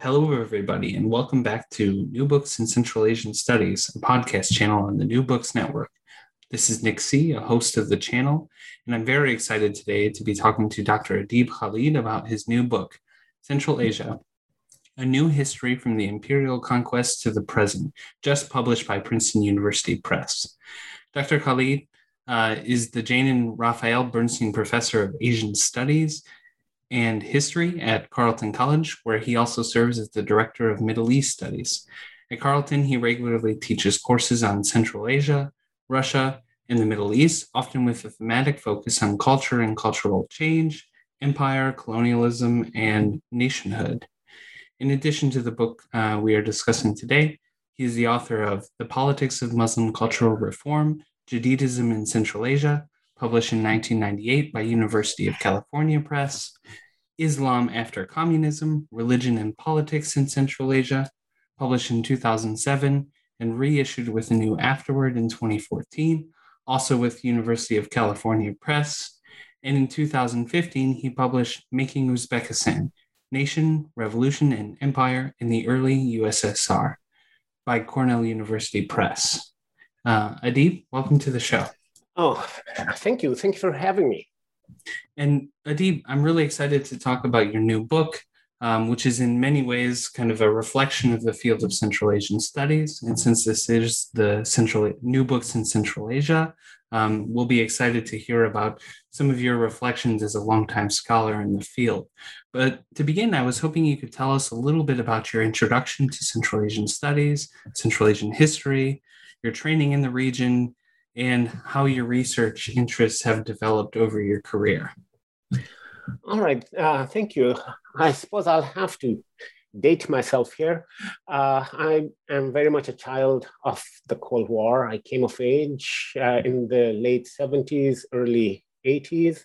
Hello, everybody, and welcome back to New Books in Central Asian Studies, a podcast channel on the New Books Network. This is Nick C., a host of the channel, and I'm very excited today to be talking to Dr. Adib Khalid about his new book, Central Asia A New History from the Imperial Conquest to the Present, just published by Princeton University Press. Dr. Khalid uh, is the Jane and Raphael Bernstein Professor of Asian Studies and History at Carleton College, where he also serves as the Director of Middle East Studies. At Carleton, he regularly teaches courses on Central Asia, Russia, and the Middle East, often with a thematic focus on culture and cultural change, empire, colonialism, and nationhood. In addition to the book uh, we are discussing today, he is the author of The Politics of Muslim Cultural Reform, Jadidism in Central Asia, published in 1998 by University of California Press, Islam After Communism, Religion and Politics in Central Asia, published in 2007 and reissued with a new afterword in 2014, also with University of California Press. And in 2015, he published Making Uzbekistan, Nation, Revolution, and Empire in the Early USSR by Cornell University Press. Uh, Adib, welcome to the show. Oh, thank you. Thank you for having me. And Adib, I'm really excited to talk about your new book, um, which is in many ways kind of a reflection of the field of Central Asian studies. And since this is the Central New Books in Central Asia, um, we'll be excited to hear about some of your reflections as a longtime scholar in the field. But to begin, I was hoping you could tell us a little bit about your introduction to Central Asian studies, Central Asian history, your training in the region, and how your research interests have developed over your career. All right, uh, thank you. I suppose I'll have to date myself here. Uh, I am very much a child of the Cold War. I came of age uh, in the late 70s, early 80s,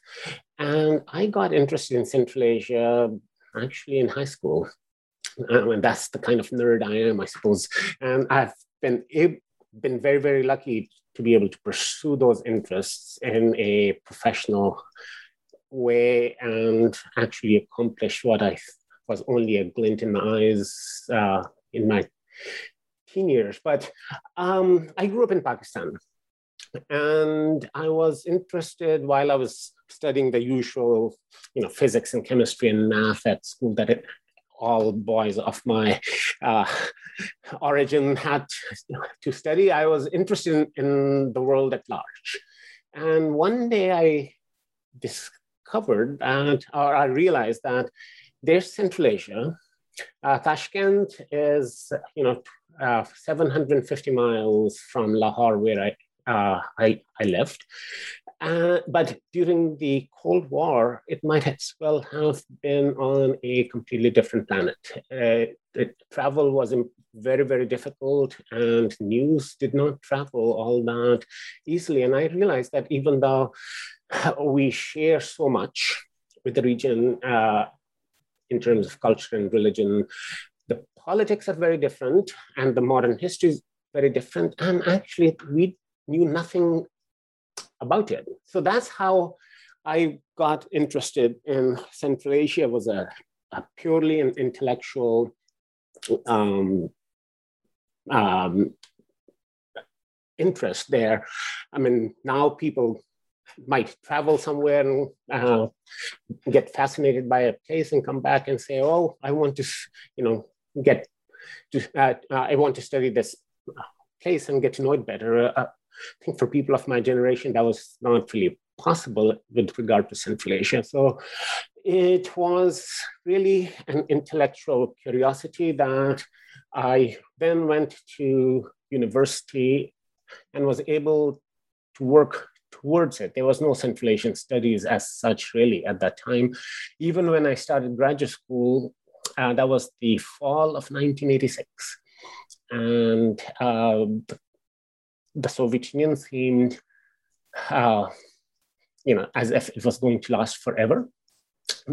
and I got interested in Central Asia actually in high school. Um, and that's the kind of nerd I am, I suppose. And I've been been very, very lucky to be able to pursue those interests in a professional way and actually accomplish what I was only a glint in my eyes uh, in my teen years. But um, I grew up in Pakistan. And I was interested while I was studying the usual, you know, physics and chemistry and math at school that it, all boys of my uh, origin had to study. I was interested in, in, the world at large. And one day I discovered that, or I realized that there's Central Asia. Uh, Tashkent is, you know, uh, 750 miles from Lahore, where I, uh, I, I lived. Uh, but during the Cold War, it might as well have been on a completely different planet. Uh, it, travel was very, very difficult, and news did not travel all that easily. And I realized that even though we share so much with the region, uh, in terms of culture and religion. The politics are very different, and the modern history is very different. And actually, we knew nothing about it. So that's how I got interested in Central Asia. was a, a purely an intellectual um, um, interest there. I mean, now people might travel somewhere and uh, get fascinated by a place and come back and say, "Oh, I want to, you know, get to, uh, uh, I want to study this place and get to know it better." Uh, I think for people of my generation, that was not really possible with regard to Central Asia. So it was really an intellectual curiosity that I then went to university and was able to work towards it. There was no Central Asian studies as such, really, at that time. Even when I started graduate school, uh, that was the fall of 1986. And uh, the, Soviet Union seemed, uh, you know, as if it was going to last forever.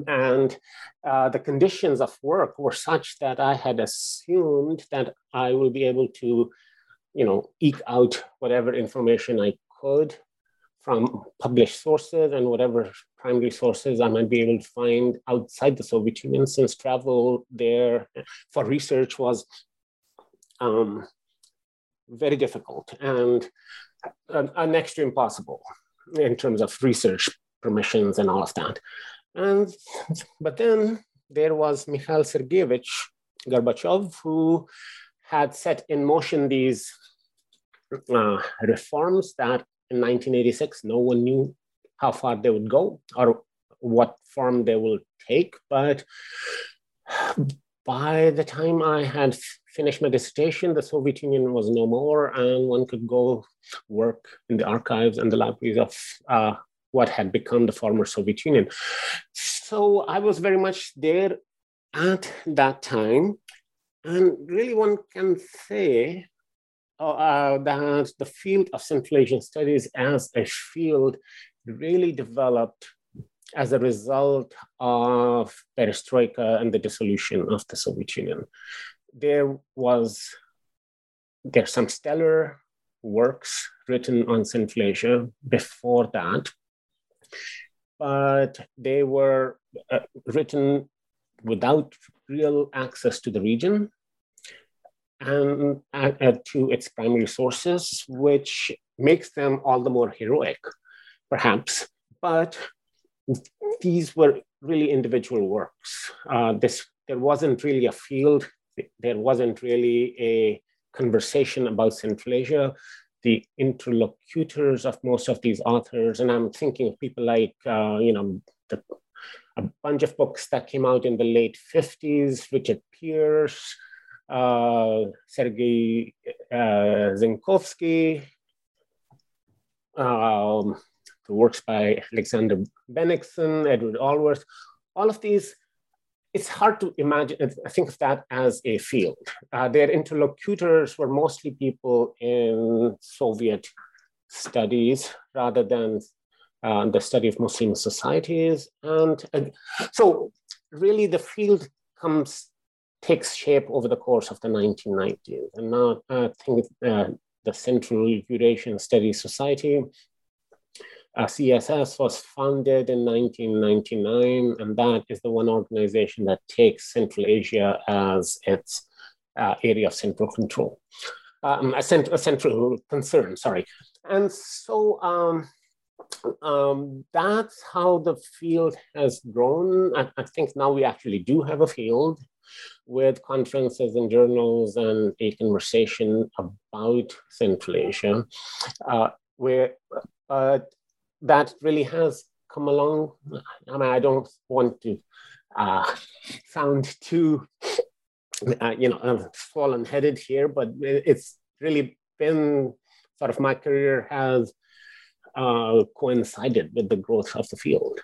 And uh, the conditions of work were such that I had assumed that I will be able to, you know, eke out whatever information I could from published sources and whatever primary sources I might be able to find outside the Soviet Union, since travel there for research was um, very difficult and uh, next to impossible in terms of research permissions and all of that. And but then there was Mikhail Sergeyevich Gorbachev, who had set in motion these uh, reforms that in 1986 no one knew how far they would go or what form they will take. But by the time I had finished my dissertation, the Soviet Union was no more, and one could go work in the archives and the libraries of uh, what had become the former Soviet Union. So I was very much there at that time. And really, one can say uh, uh, that the field of Central Asian studies as a field really developed as a result of perestroika and the dissolution of the Soviet Union. There was there's some stellar works written on Asia before that, but they were uh, written without real access to the region and uh, to its primary sources, which makes them all the more heroic, perhaps. But these were really individual works. Uh, this there wasn't really a field. There wasn't really a conversation about Central Asia the interlocutors of most of these authors. And I'm thinking of people like, uh, you know, the, a bunch of books that came out in the late 50s, Richard Pierce, uh, Sergei uh, Zenkovsky, um, the works by Alexander Bennigsen, Edward Allworth, all of these it's hard to imagine, I think of that as a field. Uh, their interlocutors were mostly people in Soviet studies rather than uh, the study of Muslim societies. And uh, so, really, the field comes takes shape over the course of the 1990s. And now I think uh, the Central Eurasian Studies Society uh, CSS was founded in 1999, and that is the one organization that takes Central Asia as its uh, area of central control, um, a, cent- a, central concern, sorry. And so um, um, that's how the field has grown. I, I, think now we actually do have a field with conferences and journals and a conversation about Central Asia, uh, where uh, that really has come along. I mean, I don't want to uh, sound too, uh, you know, fallen headed here, but it's really been sort of my career has uh, coincided with the growth of the field.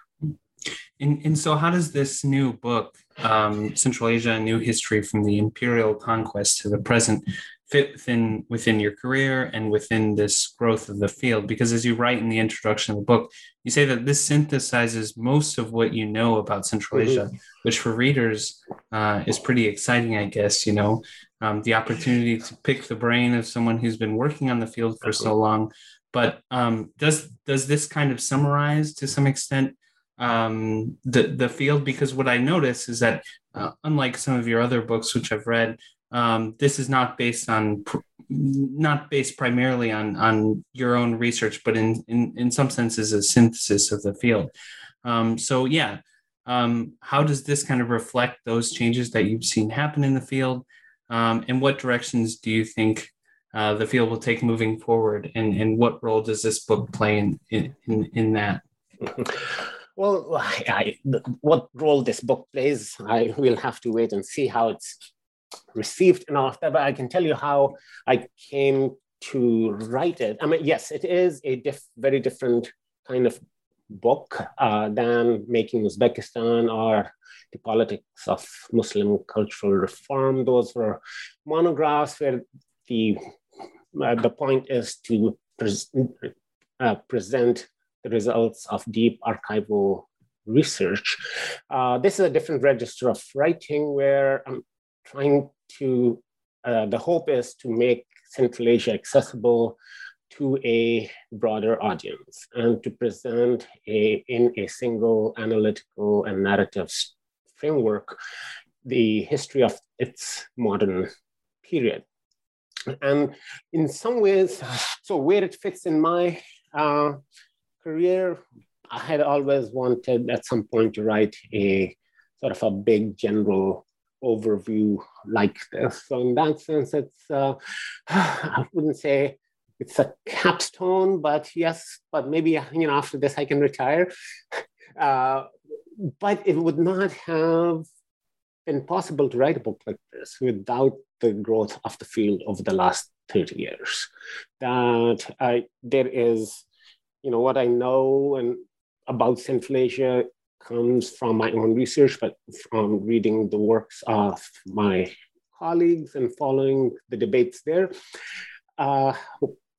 And, and so, how does this new book, um, Central Asia: A New History from the Imperial Conquest to the Present, fit within within your career and within this growth of the field because as you write in the introduction of the book you say that this synthesizes most of what you know about central mm-hmm. asia which for readers uh, is pretty exciting i guess you know um, the opportunity to pick the brain of someone who's been working on the field for so long but um, does does this kind of summarize to some extent um, the the field? Because what I notice is that uh, unlike some of your other books, which I've read, um, this is not based on not based primarily on on your own research, but in in in some senses a synthesis of the field. Um, so yeah, um, how does this kind of reflect those changes that you've seen happen in the field? Um, and what directions do you think uh, the field will take moving forward, and, and what role does this book play in in, in that? Well, I, what role this book plays, I will have to wait and see how it's received of that. But I can tell you how I came to write it. I mean, yes, it is a diff- very different kind of book uh, than making Uzbekistan or the politics of Muslim cultural reform. Those were monographs where the uh, the point is to pres- uh, present the results of deep archival research. Uh, this is a different register of writing where I'm trying to, uh, the hope is to make Central Asia accessible to a broader audience and to present a, in a single analytical and narrative framework the history of its modern period. And in some ways, so where it fits in my uh, career, I had always wanted at some point to write a sort of a big general overview like this. So in that sense, it's uh, I wouldn't say it's a capstone, but yes, but maybe you know after this I can retire. Uh, but it would not have been possible to write a book like this without the growth of the field over the last 30 years. That I, there is, you know, what I know and about Central Asia comes from my own research, but from reading the works of my colleagues and following the debates there. Uh,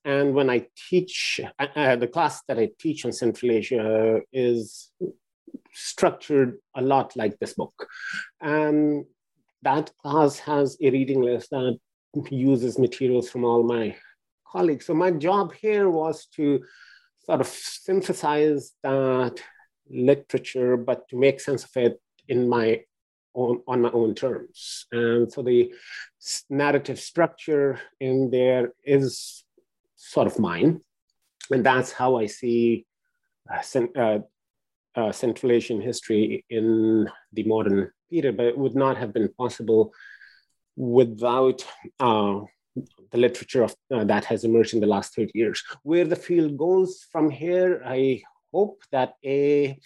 and when I teach, uh, uh the class that I teach on Central Asia is structured a lot like this book. And that class has a reading list that uses materials from all my colleagues. So my job here was to sort of synthesize that literature, but to make sense of it in my own, on my own terms. And so the narrative structure in there is sort of mine. And that's how I see uh, uh, uh, Central Asian history in the modern period, but it would not have been possible without uh, the literature of, uh, that has emerged in the last 30 years. Where the field goes from here, I hope that a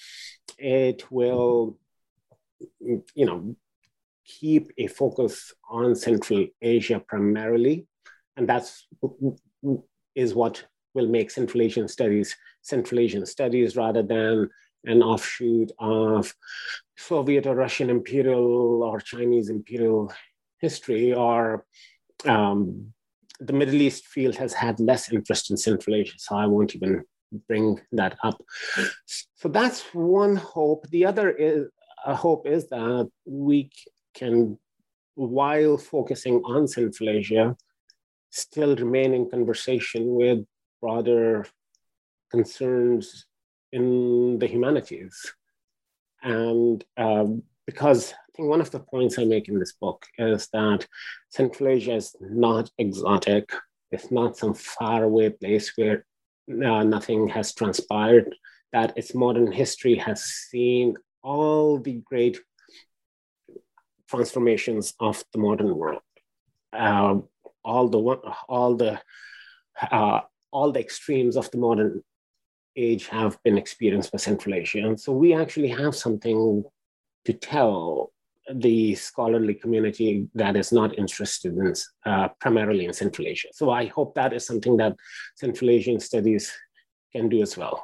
it will, you know, keep a focus on Central Asia primarily, and that's is what will make Central Asian studies Central Asian studies rather than an offshoot of Soviet or Russian imperial or Chinese imperial history, or um, the Middle East field has had less interest in Central Asia, so I won't even bring that up. So that's one hope. The other is a hope is that we can, while focusing on Central Asia, still remain in conversation with broader concerns in the humanities. And um, because I think one of the points I make in this book is that Central Asia is not exotic. It's not some faraway place where uh, nothing has transpired, that its modern history has seen all the great transformations of the modern world. Uh, all the all the uh, all the extremes of the modern age have been experienced by Central Asia. And so we actually have something to tell the scholarly community that is not interested in uh, primarily in Central Asia. So I hope that is something that Central Asian studies can do as well.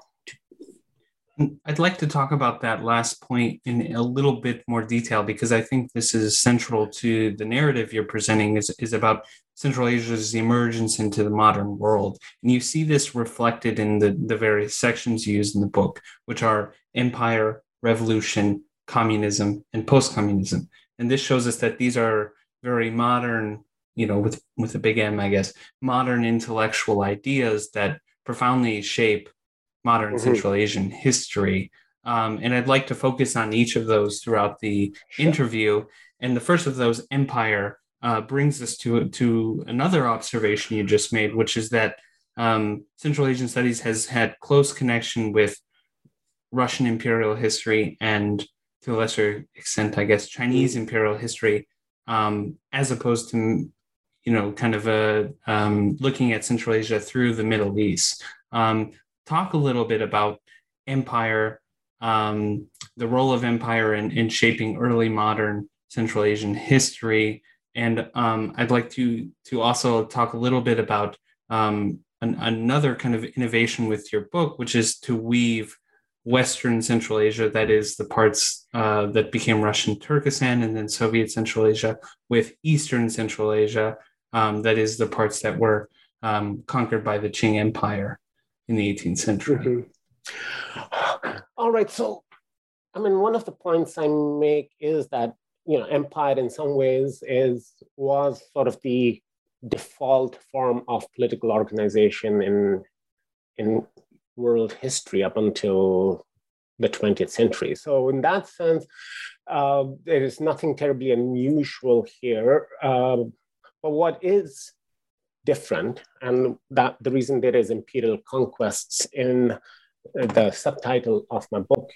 I'd like to talk about that last point in a little bit more detail because I think this is central to the narrative you're presenting is, is about Central Asia's emergence into the modern world. And you see this reflected in the, the various sections used in the book, which are empire, revolution, communism, and post communism. And this shows us that these are very modern, you know, with, with a big M, I guess, modern intellectual ideas that profoundly shape modern mm-hmm. Central Asian history. Um, and I'd like to focus on each of those throughout the interview. And the first of those, empire, uh, brings us to to another observation you just made, which is that um, Central Asian Studies has had close connection with Russian imperial history and, to a lesser extent, I guess, Chinese mm. imperial history, um, as opposed to you know kind of a um, looking at Central Asia through the Middle East. Um, talk a little bit about empire, um, the role of empire in, in shaping early modern Central Asian history and um, I'd like to to also talk a little bit about um, an, another kind of innovation with your book, which is to weave Western Central Asia, that is the parts uh, that became Russian Turkestan and then Soviet Central Asia, with Eastern Central Asia, um, that is the parts that were um, conquered by the Qing Empire in the 18th century. Mm-hmm. All right. So, I mean, one of the points I make is that you know, empire in some ways is was sort of the default form of political organization in in world history up until the 20th century. So in that sense, uh, there is nothing terribly unusual here. Uh, but what is different, and that the reason there is imperial conquests in the subtitle of my book,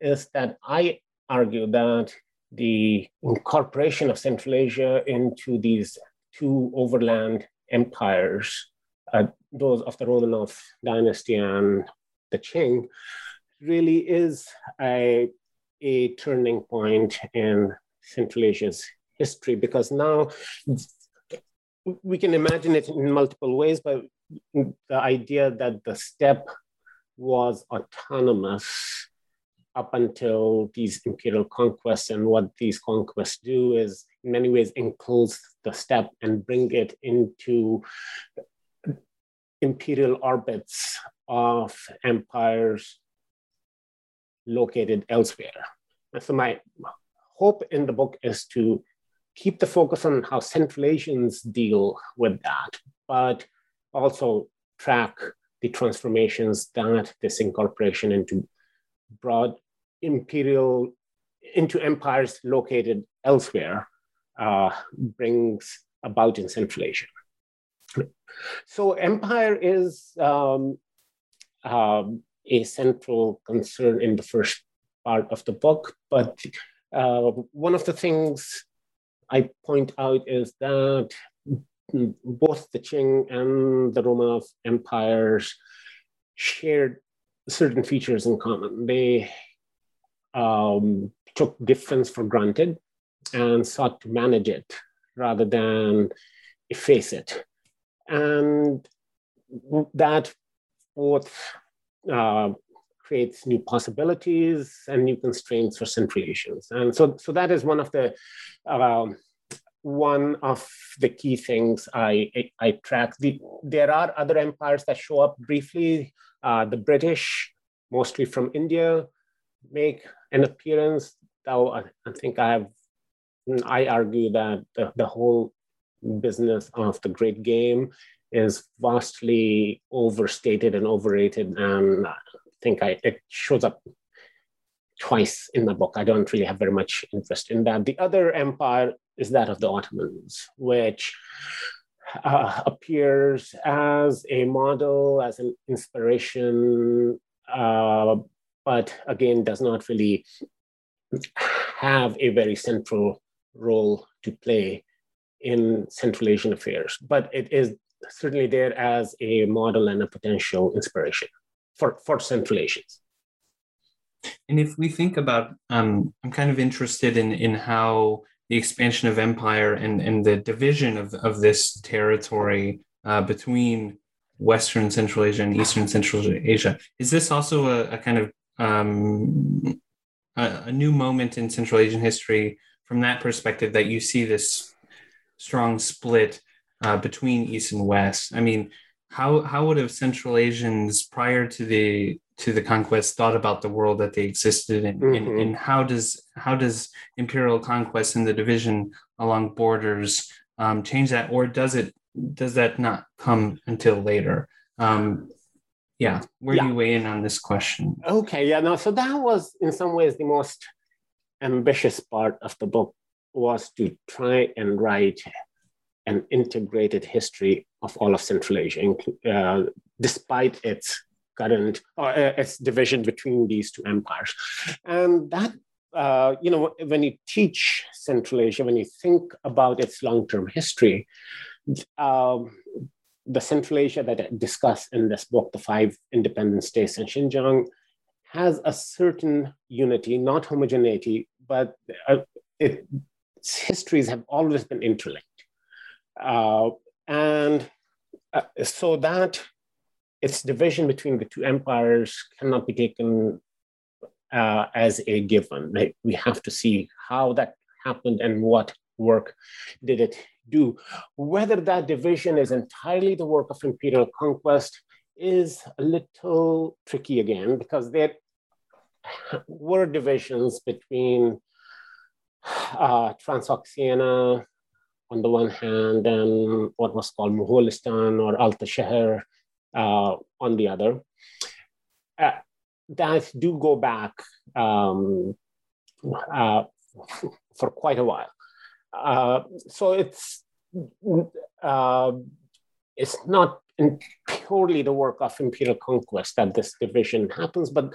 is that I argue that the incorporation of Central Asia into these two overland empires, Uh, those of the Romanov dynasty and the Qing, really is a, a turning point in Central Asia's history because now we can imagine it in multiple ways, but the idea that the steppe was autonomous up until these imperial conquests. And what these conquests do is, in many ways, enclose the steppe and bring it into imperial orbits of empires located elsewhere. And so, my hope in the book is to keep the focus on how Central Asians deal with that, but also track the transformations that this incorporation into broad imperial into empires located elsewhere uh, brings about in Central Asia. So empire is um, um, a central concern in the first part of the book, but uh, one of the things I point out is that both the Qing and the Romanov empires shared certain features in common. They um, took difference for granted and sought to manage it rather than efface it. And that both uh, creates new possibilities and new constraints for Central. And so, so that is one of the uh, one of the key things I, I, I track. The, there are other empires that show up briefly. Uh, the British, mostly from India, make an appearance. Though I, I think I have, I argue that the, the whole business of the great game is vastly overstated and overrated, and I think I, it shows up twice in the book. I don't really have very much interest in that. The other empire is that of the Ottomans, which uh, appears as a model, as an inspiration, uh, but again does not really have a very central role to play in Central Asian affairs. But it is certainly there as a model and a potential inspiration for, for Central Asians. And if we think about, um, I'm kind of interested in, in how the expansion of empire and, and the division of, of this territory uh, between Western Central Asia and Eastern Central Asia. Is this also a, a kind of um, a, a, new moment in Central Asian history from that perspective that you see this strong split uh, between East and West. I mean, how how would have Central Asians prior to the to the conquest thought about the world that they existed in, mm-hmm. and, and, how does how does imperial conquest and the division along borders um, change that, or does it does that not come until later? Um, yeah, where yeah. do you weigh in on this question? Okay, yeah, no, so that was in some ways the most ambitious part of the book was to try and write an integrated history of all of Central Asia, uh, despite its current uh, its division between these two empires. And that, uh, you know, when you teach Central Asia, when you think about its long-term history, um, the Central Asia that I discuss in this book, the five independent states in Xinjiang, has a certain unity, not homogeneity, but uh, it, histories have always been interlinked. Uh, and uh, so that its division between the two empires cannot be taken uh, as a given. Like, we have to see how that happened and what work did it do. Whether that division is entirely the work of imperial conquest is a little tricky again because there were divisions between uh, Transoxiana on the one hand, and what was called Mughalistan or Altishahr uh, on the other. Uh, that do go back um, uh, for quite a while. Uh, so it's uh, it's not purely the work of imperial conquest that this division happens, but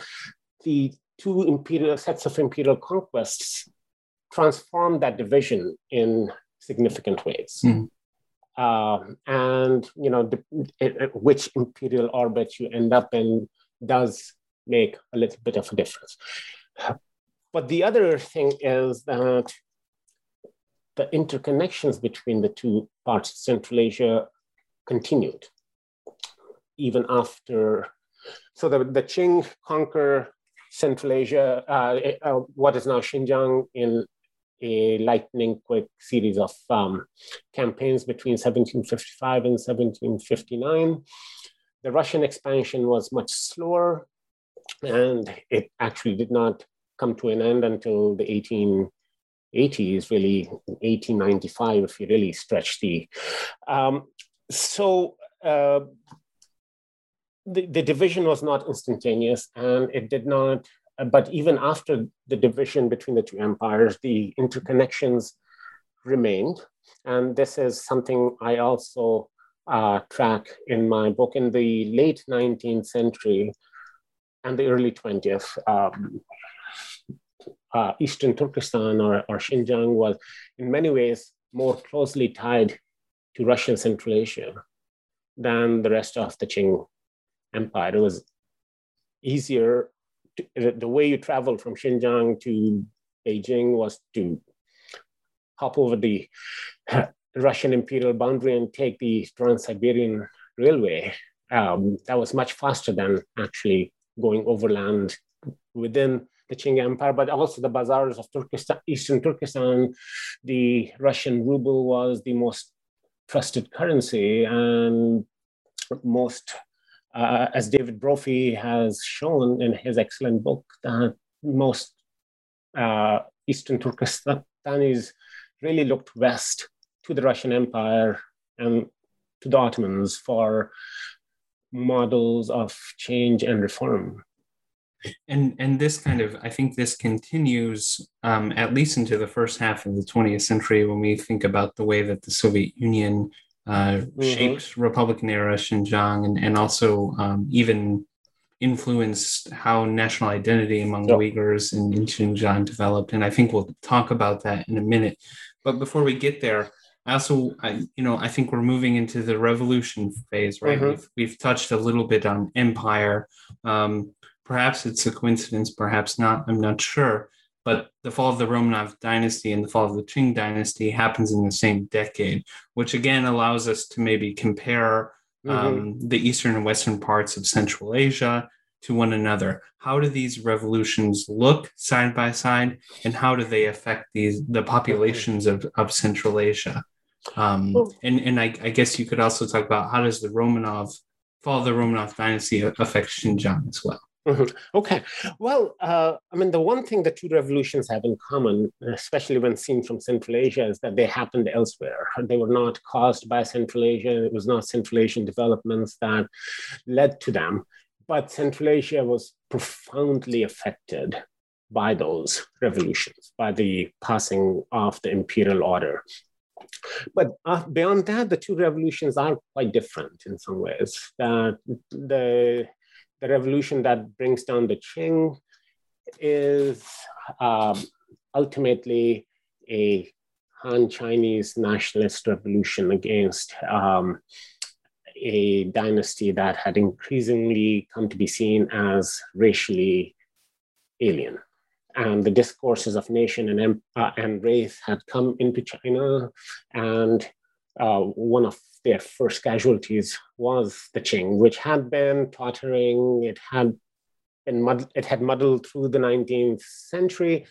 the two imperial sets of imperial conquests transform that division in significant ways. Mm. Uh, and you know the, it, which imperial orbit you end up in does make a little bit of a difference. But the other thing is that the interconnections between the two parts of Central Asia continued even after. So the, the Qing conquer Central Asia, uh, uh, what is now Xinjiang in a lightning quick series of um, campaigns between 1755 and 1759. The Russian expansion was much slower, and it actually did not come to an end until the 1880s, really 1895, if you really stretch the. Um, so uh, the, the division was not instantaneous, and it did not but even after the division between the two empires, the interconnections remained. And this is something I also uh, track in my book. In the late 19th century and the early 20th, um, uh, Eastern Turkestan or, or Xinjiang was in many ways more closely tied to Russian Central Asia than the rest of the Qing Empire. It was easier the way you traveled from Xinjiang to Beijing was to hop over the Russian imperial boundary and take the Trans-Siberian Railway. Um, that was much faster than actually going overland within the Qing Empire, but also the bazaars of Turkestan, Eastern Turkestan. The Russian ruble was the most trusted currency and most uh, as David Brophy has shown in his excellent book, that most uh, Eastern Turkestanis really looked west to the Russian Empire and to the Ottomans for models of change and reform. And and this kind of I think this continues um, at least into the first half of the 20th century when we think about the way that the Soviet Union uh, mm-hmm. shaped Republican era Xinjiang and, and also um, even influenced how national identity among yep. Uyghurs in, in Xinjiang developed. And I think we'll talk about that in a minute. But before we get there, I also, I, you know, I think we're moving into the revolution phase, right? Mm-hmm. We've, we've touched a little bit on empire. Um, perhaps it's a coincidence, perhaps not. I'm not sure. But the fall of the Romanov dynasty and the fall of the Qing dynasty happens in the same decade, which again allows us to maybe compare mm-hmm. um, the eastern and western parts of Central Asia to one another. How do these revolutions look side by side, and how do they affect these the populations of, of Central Asia? Um, and and I, I, guess you could also talk about how does the Romanov fall the Romanov dynasty affect Xinjiang as well. Mm-hmm. Okay. Well, uh, I mean, the one thing the two revolutions have in common, especially when seen from Central Asia, is that they happened elsewhere. They were not caused by Central Asia. It was not Central Asian developments that led to them. But Central Asia was profoundly affected by those revolutions, by the passing of the imperial order. But uh, beyond that, the two revolutions are quite different in some ways. That the the revolution that brings down the Qing is um, ultimately a Han Chinese nationalist revolution against um, a dynasty that had increasingly come to be seen as racially alien. And the discourses of nation and, uh, and race had come into China, and uh, one of their first casualties was the Qing, which had been tottering. It had been mud- it had muddled through the 19th century,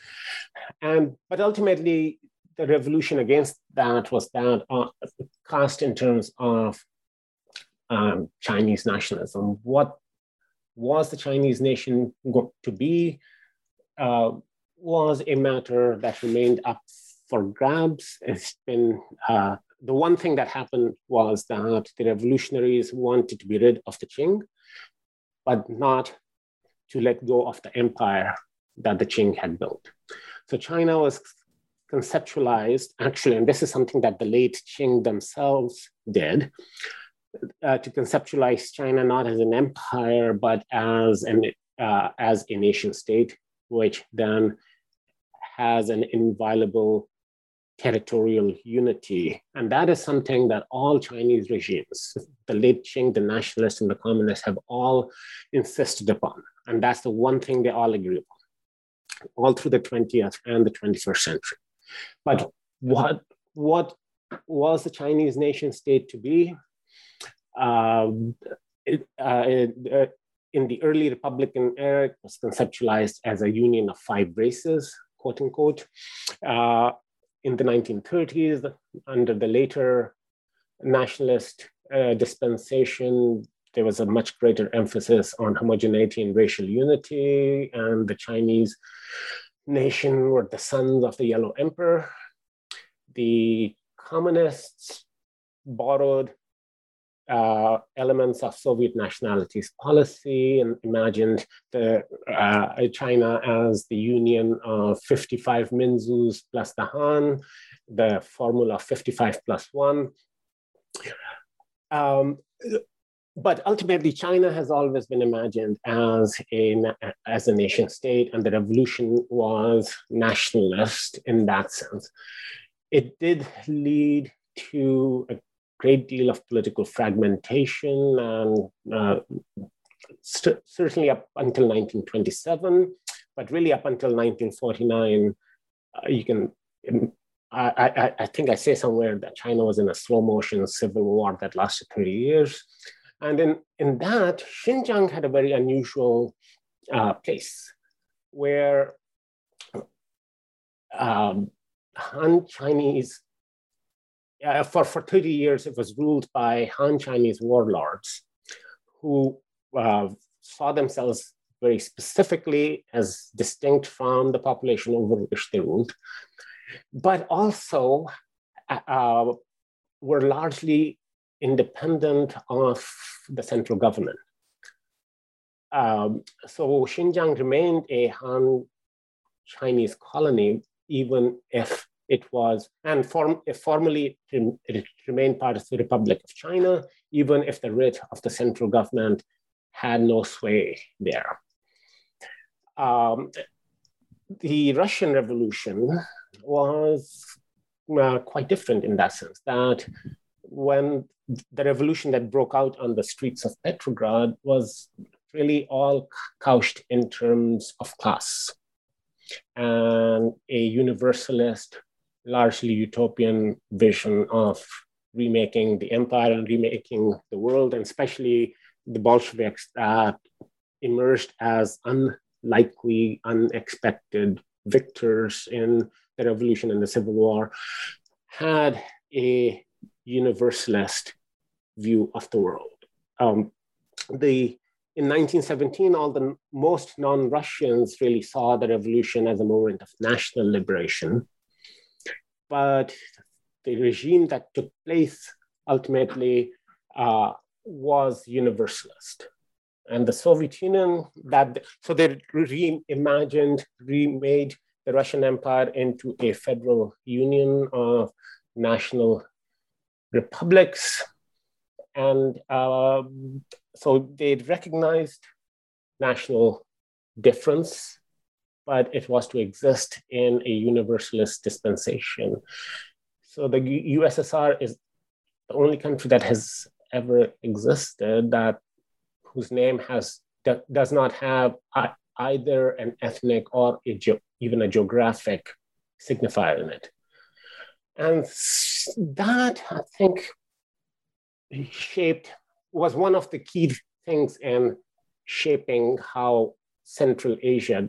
and but ultimately the revolution against that was that uh, cast in terms of um, Chinese nationalism. What was the Chinese nation going to be? Uh, was a matter that remained up for grabs. It's been uh, the one thing that happened was that the revolutionaries wanted to be rid of the Qing, but not to let go of the empire that the Qing had built. So China was conceptualized, actually, and this is something that the late Qing themselves did, uh, to conceptualize China not as an empire, but as an uh, as a nation state, which then has an inviolable territorial unity. And that is something that all Chinese regimes, the late Qing, the nationalists, and the communists, have all insisted upon. And that's the one thing they all agree upon, all through the 20th and the 21st century. But what, what was the Chinese nation state to be? Uh, it, uh, it, uh, in the early Republican era, it was conceptualized as a union of five races, quote unquote. Uh, in the 1930s, under the later nationalist uh, dispensation, there was a much greater emphasis on homogeneity and racial unity, and the Chinese nation were the sons of the Yellow Emperor. The communists borrowed uh, elements of Soviet nationalities policy and imagined the, uh, China as the union of 55 Minzus plus the Han, the formula 55 plus one. Um, but ultimately, China has always been imagined as a, as a nation state, and the revolution was nationalist in that sense. It did lead to a great deal of political fragmentation and uh, st- certainly up until 1927, but really up until 1949, uh, you can. I, I, I think I say somewhere that China was in a slow motion civil war that lasted 30 years. And in, in that, Xinjiang had a very unusual uh, place where um, Han Chinese uh, for, for 30 years, it was ruled by Han Chinese warlords who uh, saw themselves very specifically as distinct from the population over which they ruled, but also uh, uh were largely independent of the central government. Um, so Xinjiang remained a Han Chinese colony, even if it was, and form, formally it remained part of the Republic of China, even if the writ of the central government had no sway there. Um, the Russian Revolution was uh, quite different in that sense, that when the revolution that broke out on the streets of Petrograd was really all couched in terms of class and a universalist largely utopian vision of remaking the empire and remaking the world, and especially the Bolsheviks that emerged as unlikely, unexpected victors in the revolution and the civil war, had a universalist view of the world. Um, the in 1917, all the most non-Russians really saw the revolution as a moment of national liberation. But the regime that took place ultimately uh, was universalist. And the Soviet Union, that so they reimagined, remade the Russian Empire into a federal union of national republics. And uh, so they recognized national difference, but it was to exist in a universalist dispensation. So the USSR is the only country that has ever existed that whose name has does not have either an ethnic or a ge- even a geographic signifier in it. And that, I think, shaped, was one of the key things in shaping how Central Asia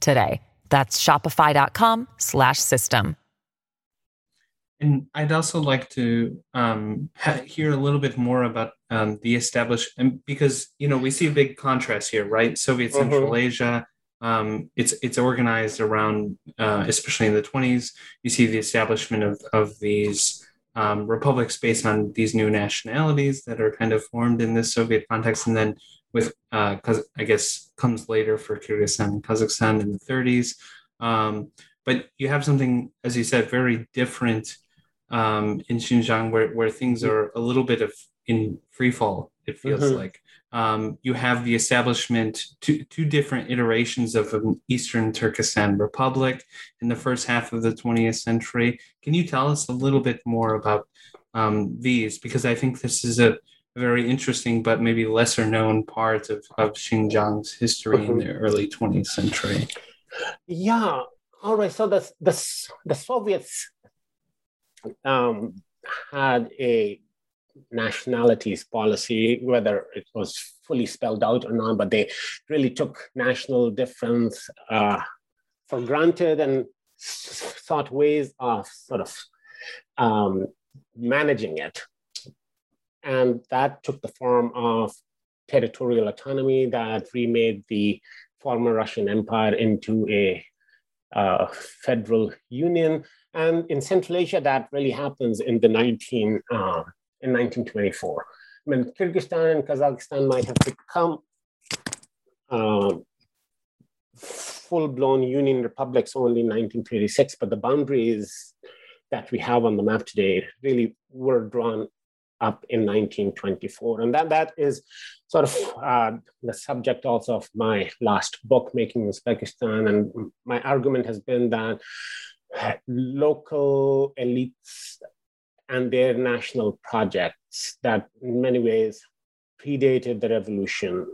today. That's shopify.com slash system. And I'd also like to um, hear a little bit more about um, the establishment because you know we see a big contrast here, right? Soviet mm-hmm. Central Asia, um, it's it's organized around, uh, especially in the 20s. You see the establishment of of these um, republics based on these new nationalities that are kind of formed in this Soviet context, and then with uh, I guess comes later for Kyrgyzstan and Kazakhstan in the 30s. Um, but you have something, as you said, very different um, in Xinjiang, where where things are a little bit of in free fall. It feels mm-hmm. like um, you have the establishment two two different iterations of an Eastern Turkestan Republic in the first half of the 20th century. Can you tell us a little bit more about um, these? Because I think this is a very interesting but maybe lesser known part of, of Xinjiang's history mm-hmm. in the early 20th century. Yeah. All right. So the the, the Soviets um, had a nationalities policy, whether it was fully spelled out or not, but they really took national difference uh, for granted and sought ways of sort of um, managing it. And that took the form of territorial autonomy that remade the former Russian Empire into a uh, federal union. And in Central Asia, that really happens in the 19, uh, in 1924. I mean, Kyrgyzstan and Kazakhstan might have become uh, full-blown union republics only in 1936, but the boundaries that we have on the map today really were drawn up in 1924. And that, that is sort of uh, the subject also of my last book, Making Uzbekistan. And my argument has been that local elites and their national projects that in many ways predated the revolution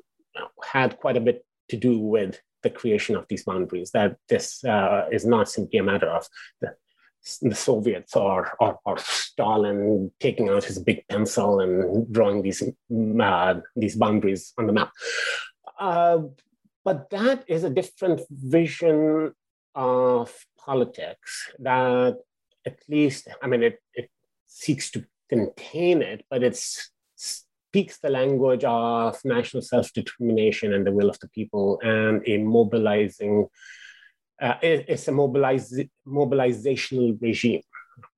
had quite a bit to do with the creation of these boundaries, that this uh, is not simply a matter of the, the Soviets or, or, or, Stalin taking out his big pencil and drawing these, uh, these boundaries on the map. Uh, but that is a different vision of politics that at least, I mean, it, it seeks to contain it, but it speaks the language of national self-determination and the will of the people and a mobilizing, uh, it's a mobilize, mobilizational regime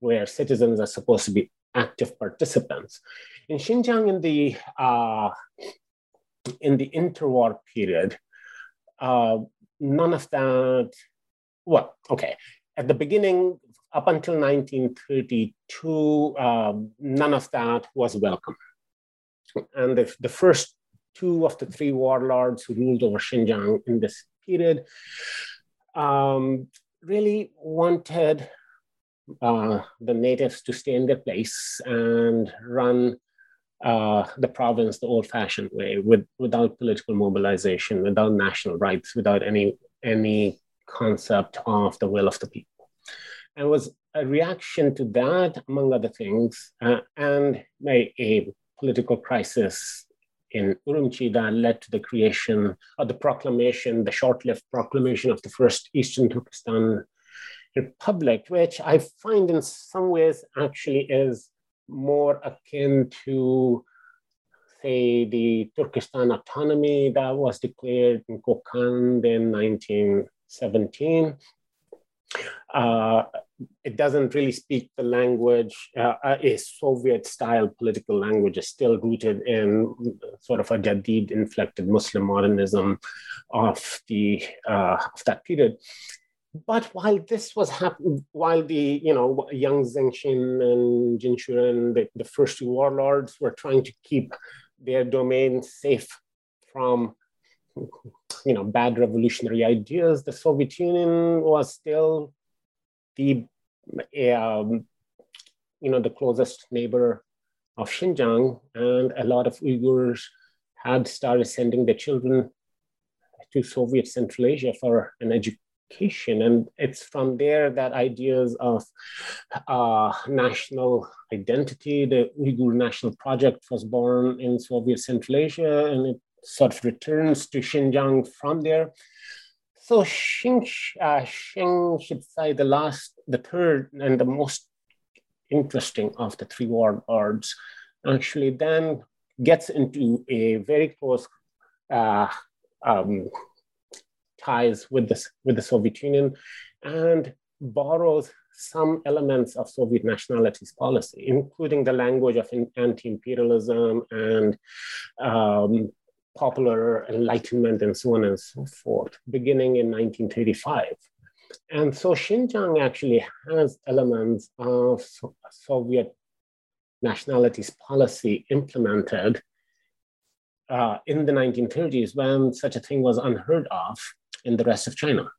where citizens are supposed to be active participants. In Xinjiang, in the uh, in the interwar period, uh, none of that. Well, okay. At the beginning, up until 1932, um, none of that was welcome. And the, the first two of the three warlords who ruled over Xinjiang in this period um, really wanted uh, the natives to stay in their place and run uh, the province the old-fashioned way, with without political mobilization, without national rights, without any any concept of the will of the people. And was a reaction to that, among other things, uh, and a, a political crisis in Urumqi that led to the creation of the proclamation, the short-lived proclamation of the first Eastern Turkestan Republic, which I find in some ways actually is more akin to, say, the Turkestan autonomy that was declared in Kokand in 1917. Uh, it doesn't really speak the language, uh, a Soviet style political language is still rooted in sort of a Jadid inflected Muslim modernism of, the, uh, of that period. But while this was happening, while the you know Yang Zengxin and Jin Shuren, the, the first two warlords, were trying to keep their domain safe from you know bad revolutionary ideas, the Soviet Union was still the um, you know the closest neighbor of Xinjiang, and a lot of Uyghurs had started sending their children to Soviet Central Asia for an education. And it's from there that ideas of uh, national identity, the Uyghur National Project was born in Soviet Central Asia, and it sort of returns to Xinjiang from there. So Sheng, uh, Sheng Shicai the last, the third, and the most interesting of the three warlords, actually then gets into a very close uh, um, ties with the, with the Soviet Union and borrows some elements of Soviet nationalities policy, including the language of anti-imperialism and um, popular enlightenment and so on and so forth, beginning in 1935. And so Xinjiang actually has elements of Soviet nationalities policy implemented uh, in the 1930s when such a thing was unheard of in the rest of China.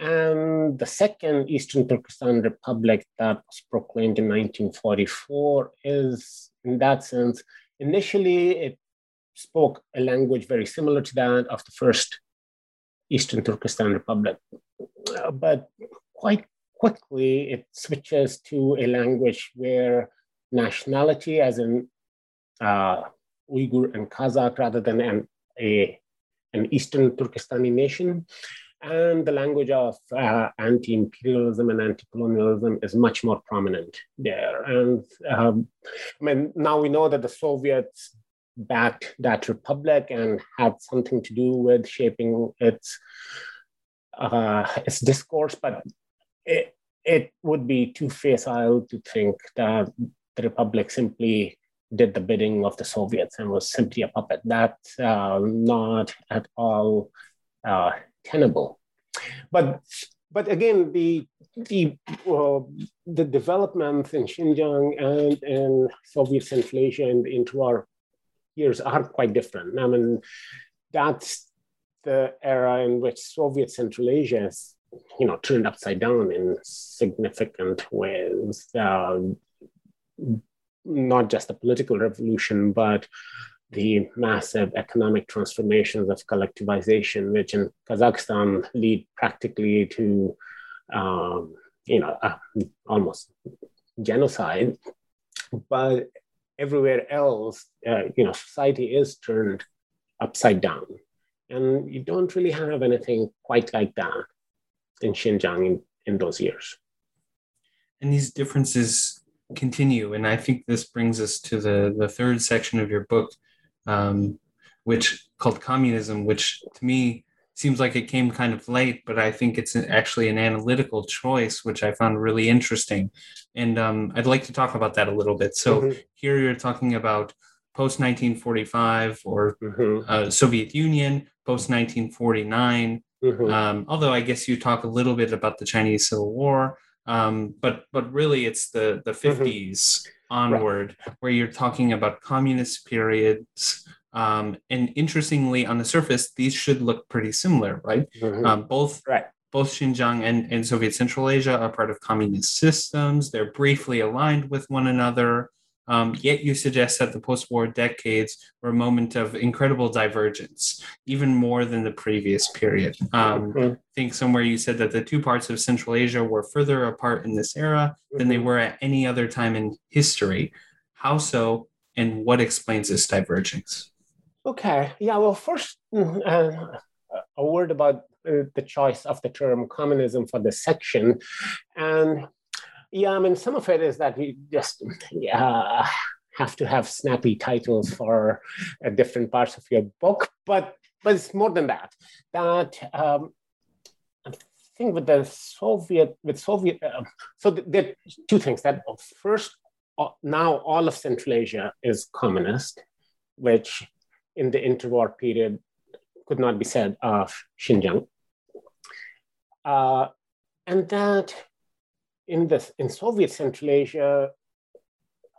And the second Eastern Turkestan Republic that was proclaimed in 1944 is, in that sense, initially it spoke a language very similar to that of the first Eastern Turkestan Republic. Uh, but quite quickly, it switches to a language where nationality, as in uh, Uyghur and Kazakh, rather than an, a an Eastern Turkestani nation. And the language of uh, anti imperialism and anti colonialism is much more prominent there. And um, I mean, now we know that the Soviets backed that republic and had something to do with shaping its, uh, its discourse, but it, it would be too facile to think that the republic simply did the bidding of the Soviets and was simply a puppet. That's uh, not at all uh, tenable. But but again, the the uh, the developments in Xinjiang and in Soviet Central Asia in the interwar years are quite different. I mean, that's the era in which Soviet Central Asia is, you know, turned upside down in significant ways. Uh, not just the political revolution, but the massive economic transformations of collectivization, which in Kazakhstan lead practically to, um, you know, uh, almost genocide. But everywhere else, uh, you know, society is turned upside down. And you don't really have anything quite like that in Xinjiang in, in those years. And these differences continue. And I think this brings us to the, the third section of your book, um, which called Communism, which to me seems like it came kind of late, but I think it's actually an analytical choice, which I found really interesting. And um, I'd like to talk about that a little bit. So mm-hmm. here you're talking about post 1945 or mm-hmm. uh, Soviet Union, post 1949. Mm-hmm. Um, although I guess you talk a little bit about the Chinese Civil War, um, but but really it's the the 50s mm-hmm. onward right. where you're talking about communist periods um, and interestingly on the surface these should look pretty similar right mm-hmm. um, both right. both Xinjiang and, and Soviet Central Asia are part of communist systems. They're briefly aligned with one another. Um, yet you suggest that the post war decades were a moment of incredible divergence, even more than the previous period. Um, mm-hmm. I think somewhere you said that the two parts of Central Asia were further apart in this era than they mm-hmm. were at any other time in history. How so, and what explains this divergence? Okay, yeah, well, first, mm, uh, a word about uh, the choice of the term communism for this section. And yeah, I mean, some of it is that we just have to have snappy titles for uh, different parts of your book, but but it's more than that. That um, I think with the Soviet with Soviet, uh, so there are two things. That first, uh, now all of Central Asia is communist, which in the interwar period could not be said of Xinjiang. Uh, and that in in Soviet Central Asia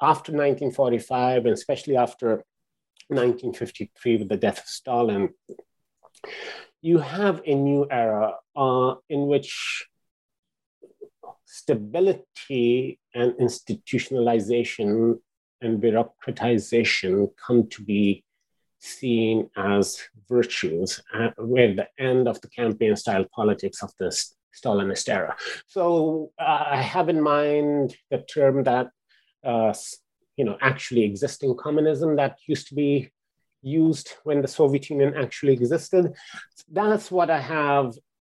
after 1945 and especially after 1953 with the death of Stalin, you have a new era uh, in which stability and institutionalization and bureaucratization come to be seen as virtues uh, with the end of the campaign style politics of the Stalinist era. So uh, I have in mind the term that, uh, you know, actually existing communism that used to be used when the Soviet Union actually existed. That's what I have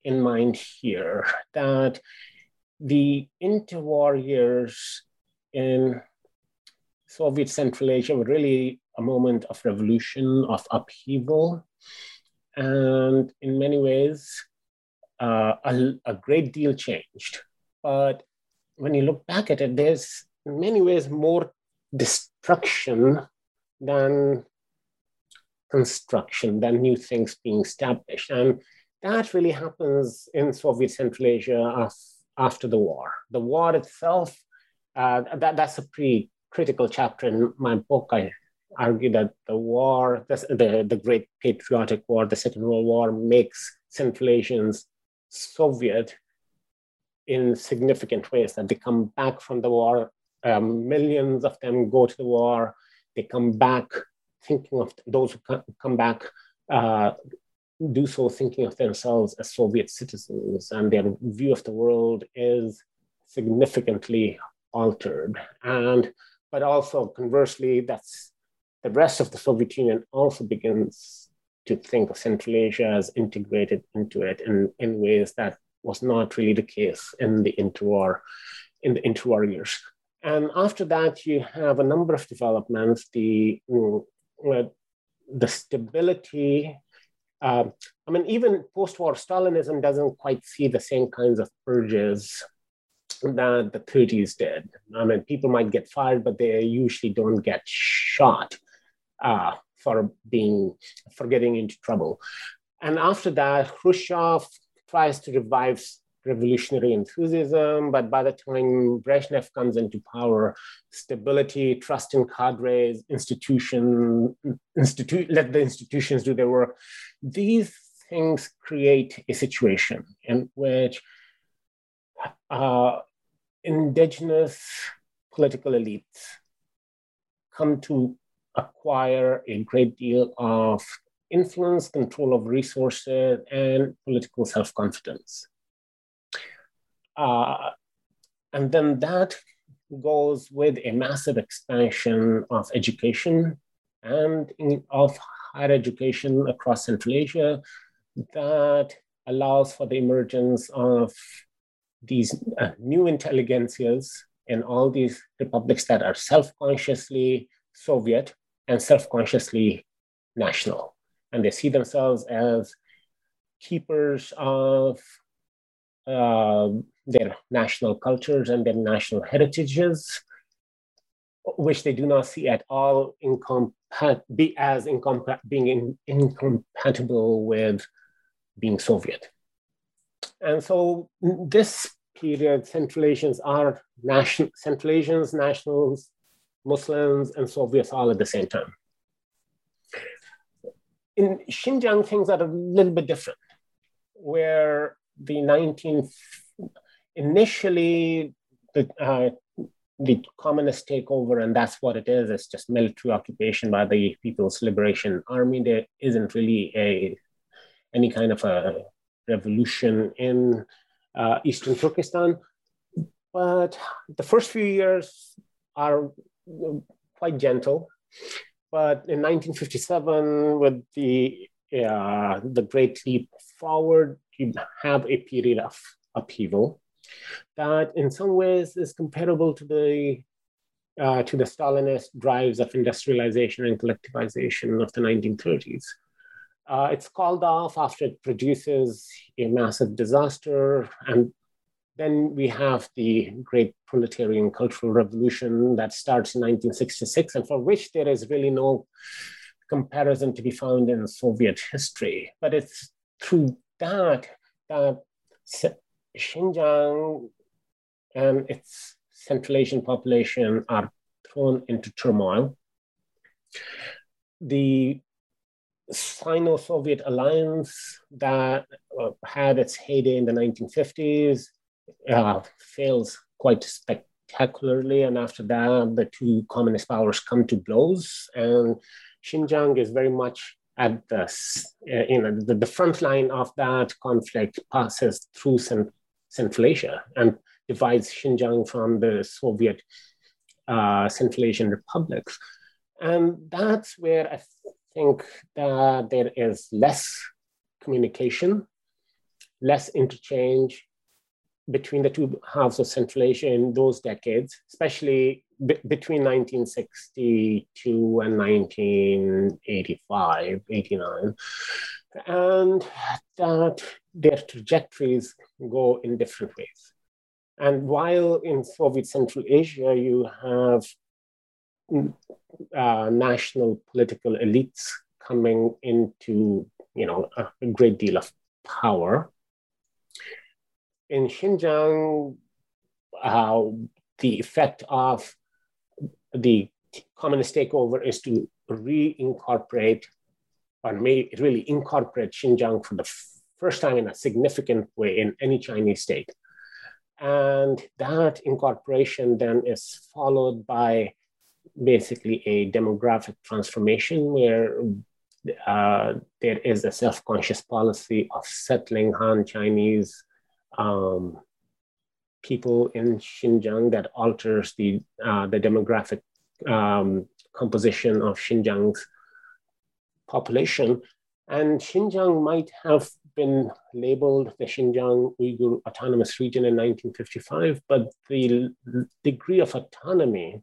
in mind here, that the interwar years in Soviet Central Asia were really a moment of revolution, of upheaval. And in many ways, uh, a, a great deal changed. But when you look back at it, there's in many ways more destruction than construction, than new things being established. And that really happens in Soviet Central Asia after the war. The war itself, uh, that, that's a pretty critical chapter in my book. I argue that the war, the, the, the Great Patriotic War, the Second World War, makes Central Asians Soviet in significant ways, that they come back from the war. Um, millions of them go to the war. They come back thinking of those who come back, uh, do so thinking of themselves as Soviet citizens, and their view of the world is significantly altered. And but also conversely, that's the rest of the Soviet Union also begins to think of Central Asia as integrated into it in, in ways that was not really the case in the interwar, in the interwar years. And after that, you have a number of developments. The mm, the stability. Uh, I mean, even post-war Stalinism doesn't quite see the same kinds of urges that the 30s did. I mean, people might get fired, but they usually don't get shot. Uh, for being for getting into trouble. And after that, Khrushchev tries to revive revolutionary enthusiasm, but by the time Brezhnev comes into power, stability, trust in cadres, institution, institute, let the institutions do their work. These things create a situation in which uh, indigenous political elites come to acquire a great deal of influence, control of resources, and political self confidence. Uh, and then that goes with a massive expansion of education and in, of higher education across Central Asia that allows for the emergence of these uh, new intelligentsias in all these republics that are self consciously Soviet and self consciously national. And they see themselves as keepers of uh, their national cultures and their national heritages, which they do not see at all incompat- be as incompat- being in- incompatible with being Soviet. And so this period, Central Asians are national, Central Asians, nationals, Muslims and Soviets all at the same time. In Xinjiang, things are a little bit different, where the 19 initially the uh, the communist takeover, and that's what it is. It's just military occupation by the People's Liberation Army. There isn't really a any kind of a revolution in uh, Eastern Turkestan. But the first few years are quite gentle. But in 1957, with the uh, the Great Leap Forward, you have a period of upheaval that in some ways is comparable to the uh, to the Stalinist drives of industrialization and collectivization of the 1930s. Uh, it's called off after it produces a massive disaster. And then we have the great proletarian cultural revolution that starts in 1966, and for which there is really no comparison to be found in Soviet history. But it's through that that Xinjiang and its Central Asian population are thrown into turmoil. The Sino Soviet alliance that uh, had its heyday in the 1950s uh, fails quite spectacularly. And after that, the two communist powers come to blows. And Xinjiang is very much at the, uh, you know, the, the, front line of that conflict passes through Central Asia and divides Xinjiang from the Soviet uh, Central Asian republics. And that's where I think that there is less communication, less interchange between the two halves of Central Asia in those decades, especially between 1962 and 1985, 89. And that their trajectories go in different ways. And while in Soviet Central Asia, you have uh, national political elites coming into, you know, a great deal of power. In Xinjiang, uh, the effect of the communist takeover is to reincorporate or may really incorporate Xinjiang for the first time in a significant way in any Chinese state. And that incorporation then is followed by basically a demographic transformation where uh, there is a self-conscious policy of settling Han Chinese um, people in Xinjiang that alters the uh, the demographic um, composition of Xinjiang's population. And Xinjiang might have been labeled the Xinjiang Uyghur Autonomous Region in 1955, but the degree of autonomy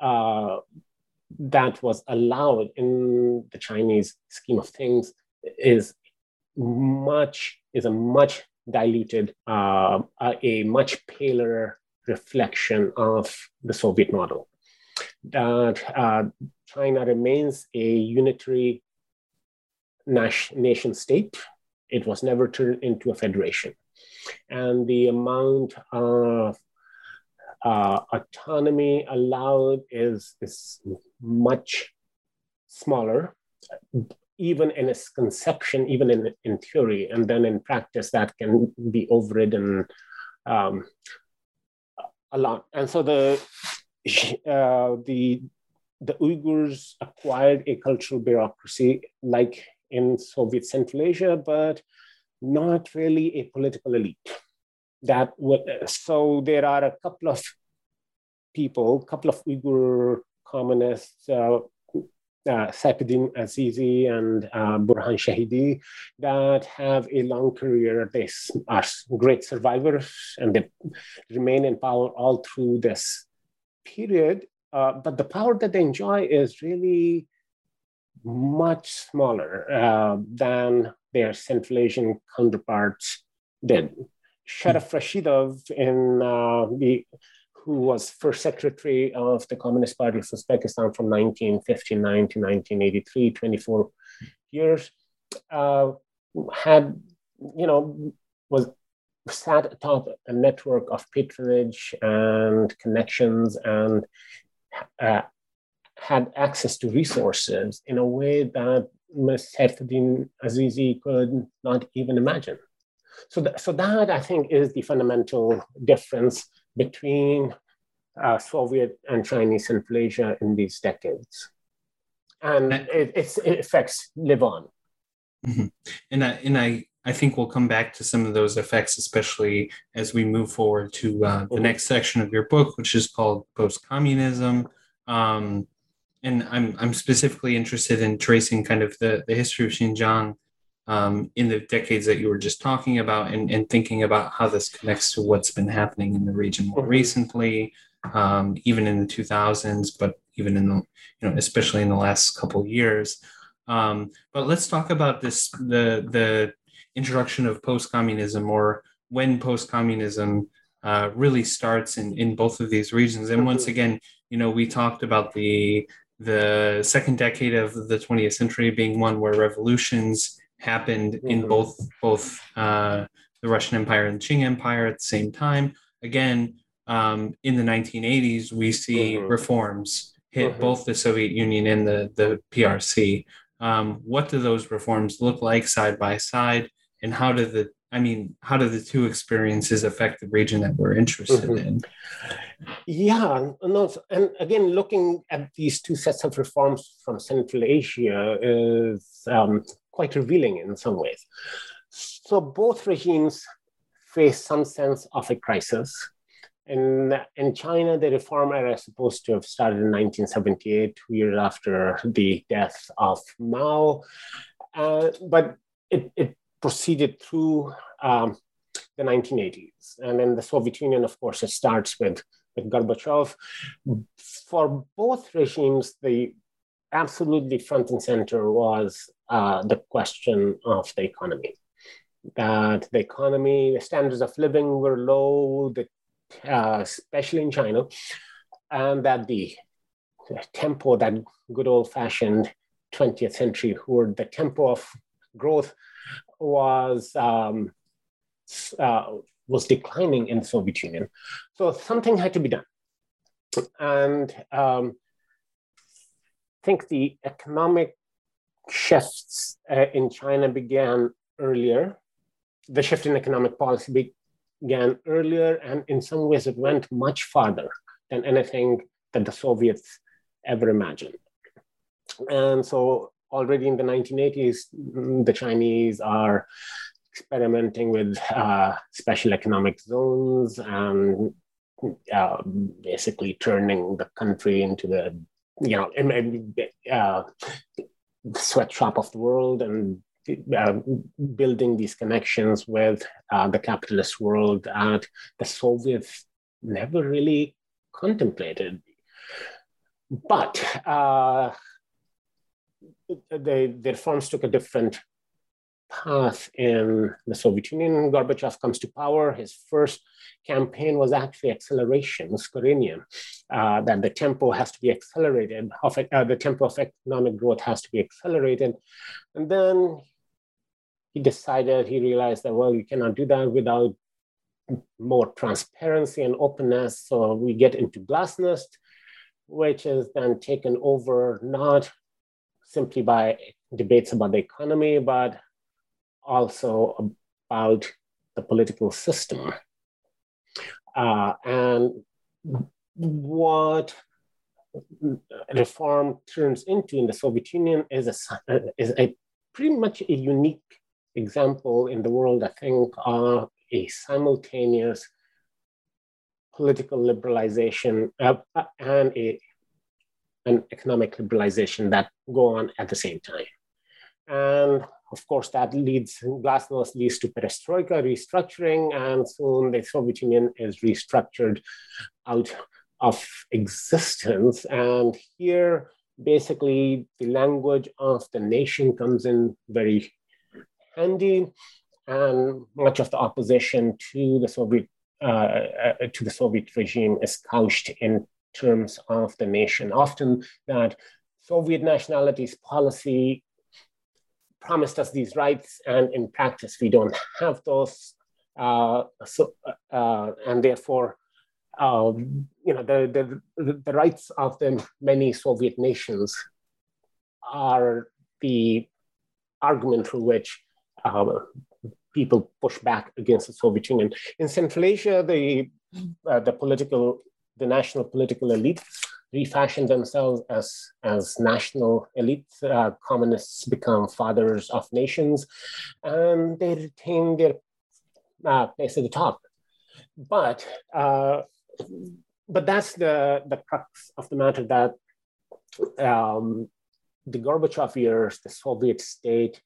uh, that was allowed in the Chinese scheme of things is much is a much diluted, uh, a much paler reflection of the Soviet model. That uh, China remains a unitary nation state. It was never turned into a federation. And the amount of uh, autonomy allowed is, is much smaller, even in its conception, even in, in theory, and then in practice, that can be overridden um, a lot. And so the uh, the the Uyghurs acquired a cultural bureaucracy like in Soviet Central Asia, but not really a political elite that would, so there are a couple of people, a couple of Uyghur communists, uh, uh, Azizi and uh, Burhan Shahidi that have a long career. They are great survivors and they remain in power all through this period. Uh, but the power that they enjoy is really much smaller uh, than their Central Asian counterparts did. Sharaf Rashidov, in uh, the, who was first secretary of the Communist Party of Uzbekistan from 1959 to 1983, 24 years, uh, had, you know, was sat atop a network of patronage and connections and uh, had access to resources in a way that. Saifuddin Azizi could not even imagine. So, th- so that I think is the fundamental difference between uh, Soviet and Chinese Central Asia in these decades, and it, its effects live on. Mm-hmm. And I, and I I think we'll come back to some of those effects, especially as we move forward to uh, the mm-hmm. next section of your book, which is called Post Communism. Um, and I'm, I'm specifically interested in tracing kind of the, the history of Xinjiang um, in the decades that you were just talking about and, and thinking about how this connects to what's been happening in the region more mm-hmm. recently, um, even in the 2000s, but even in the, you know, especially in the last couple years. Um, but let's talk about this the the introduction of post-communism or when post-communism uh, really starts in, in both of these regions. And once again, you know, we talked about the the second decade of the 20th century being one where revolutions happened in mm-hmm. both both uh, the Russian Empire and the Qing Empire at the same time. Again, um, in the 1980s, we see mm-hmm. reforms hit mm-hmm. both the Soviet Union and the the PRC. Um, what do those reforms look like side by side? and how do the I mean, how do the two experiences affect the region that we're interested mm-hmm. in? Yeah, no, and again, looking at these two sets of reforms from Central Asia is um, quite revealing in some ways. So both regimes face some sense of a crisis. In, in China, the reform era is supposed to have started in 1978, two years after the death of Mao. Uh, but it, it proceeded through um, the 1980s. And then the Soviet Union, of course, it starts with, with Gorbachev. For both regimes, the absolutely front and center was uh, the question of the economy. That the economy, the standards of living were low, the, uh, especially in China, and that the, tempo, that good old fashioned 20th century, where the tempo of growth was um, uh, was declining in the Soviet Union. So something had to be done, and um, think the economic shifts uh, in China began earlier. The shift in economic policy began earlier, and in some ways, it went much farther than anything that the Soviets ever imagined. And so already in the 1980s, the Chinese are experimenting with uh, special economic zones and uh, basically turning the country into the you know uh, sweatshop of the world and uh, building these connections with uh, the capitalist world that the Soviets never really contemplated. But uh, the, reforms took a different path in the Soviet Union. Gorbachev comes to power. His first campaign was actually acceleration, Uskoreniya, uh, that the tempo has to be accelerated, of, uh, the tempo of economic growth has to be accelerated. And then he decided, he realized that, well, you cannot do that without more transparency and openness. So we get into glasnost, which is then taken over not simply by debates about the economy, but also about the political system. Uh, and what reform turns into in the Soviet Union is a, is a pretty much a unique example in the world, I think, of a simultaneous political liberalization uh, and a and economic liberalization that go on at the same time. And of course, that leads, glasnost leads to perestroika, restructuring, and soon the Soviet Union is restructured out of existence. And here, basically, the language of the nation comes in very handy, and much of the opposition to the Soviet uh, uh, to the Soviet regime is couched in terms of the nation. Often that Soviet nationalities policy promised us these rights, and in practice we don't have those. Uh, so, uh, and therefore, um, you know, the, the, the rights of the many Soviet nations are the argument through which uh, people push back against the Soviet Union. In Central Asia, the uh, the political, the national political elite refashioned themselves as as national elites. Uh, communists become fathers of nations, and they retain their uh, place at the top. But uh, but that's the the crux of the matter that um, the Gorbachev years, the Soviet state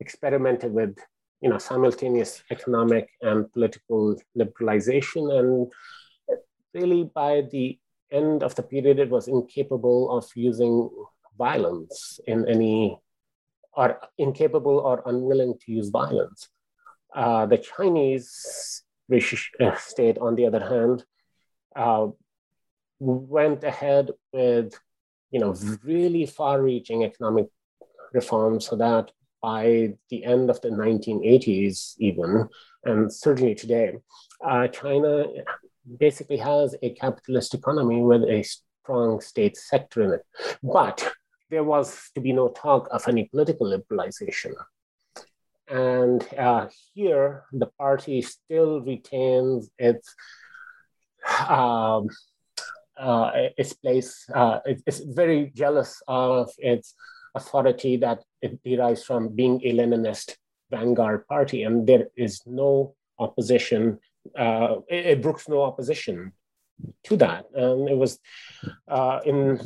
experimented with you know simultaneous economic and political liberalization and really by the end of the period it was incapable of using violence in any or incapable or unwilling to use violence. Uh, the chinese uh, state on the other hand uh, went ahead with you know really far-reaching economic reforms so that by the end of the 1980s, even, and certainly today, uh, China basically has a capitalist economy with a strong state sector in it. But there was to be no talk of any political liberalization. And uh, here, the party still retains its um, uh, its place. Uh, it's very jealous of its authority that it derives from being a Leninist vanguard party, and there is no opposition. Uh, it, it brooks no opposition to that, and it was uh, in.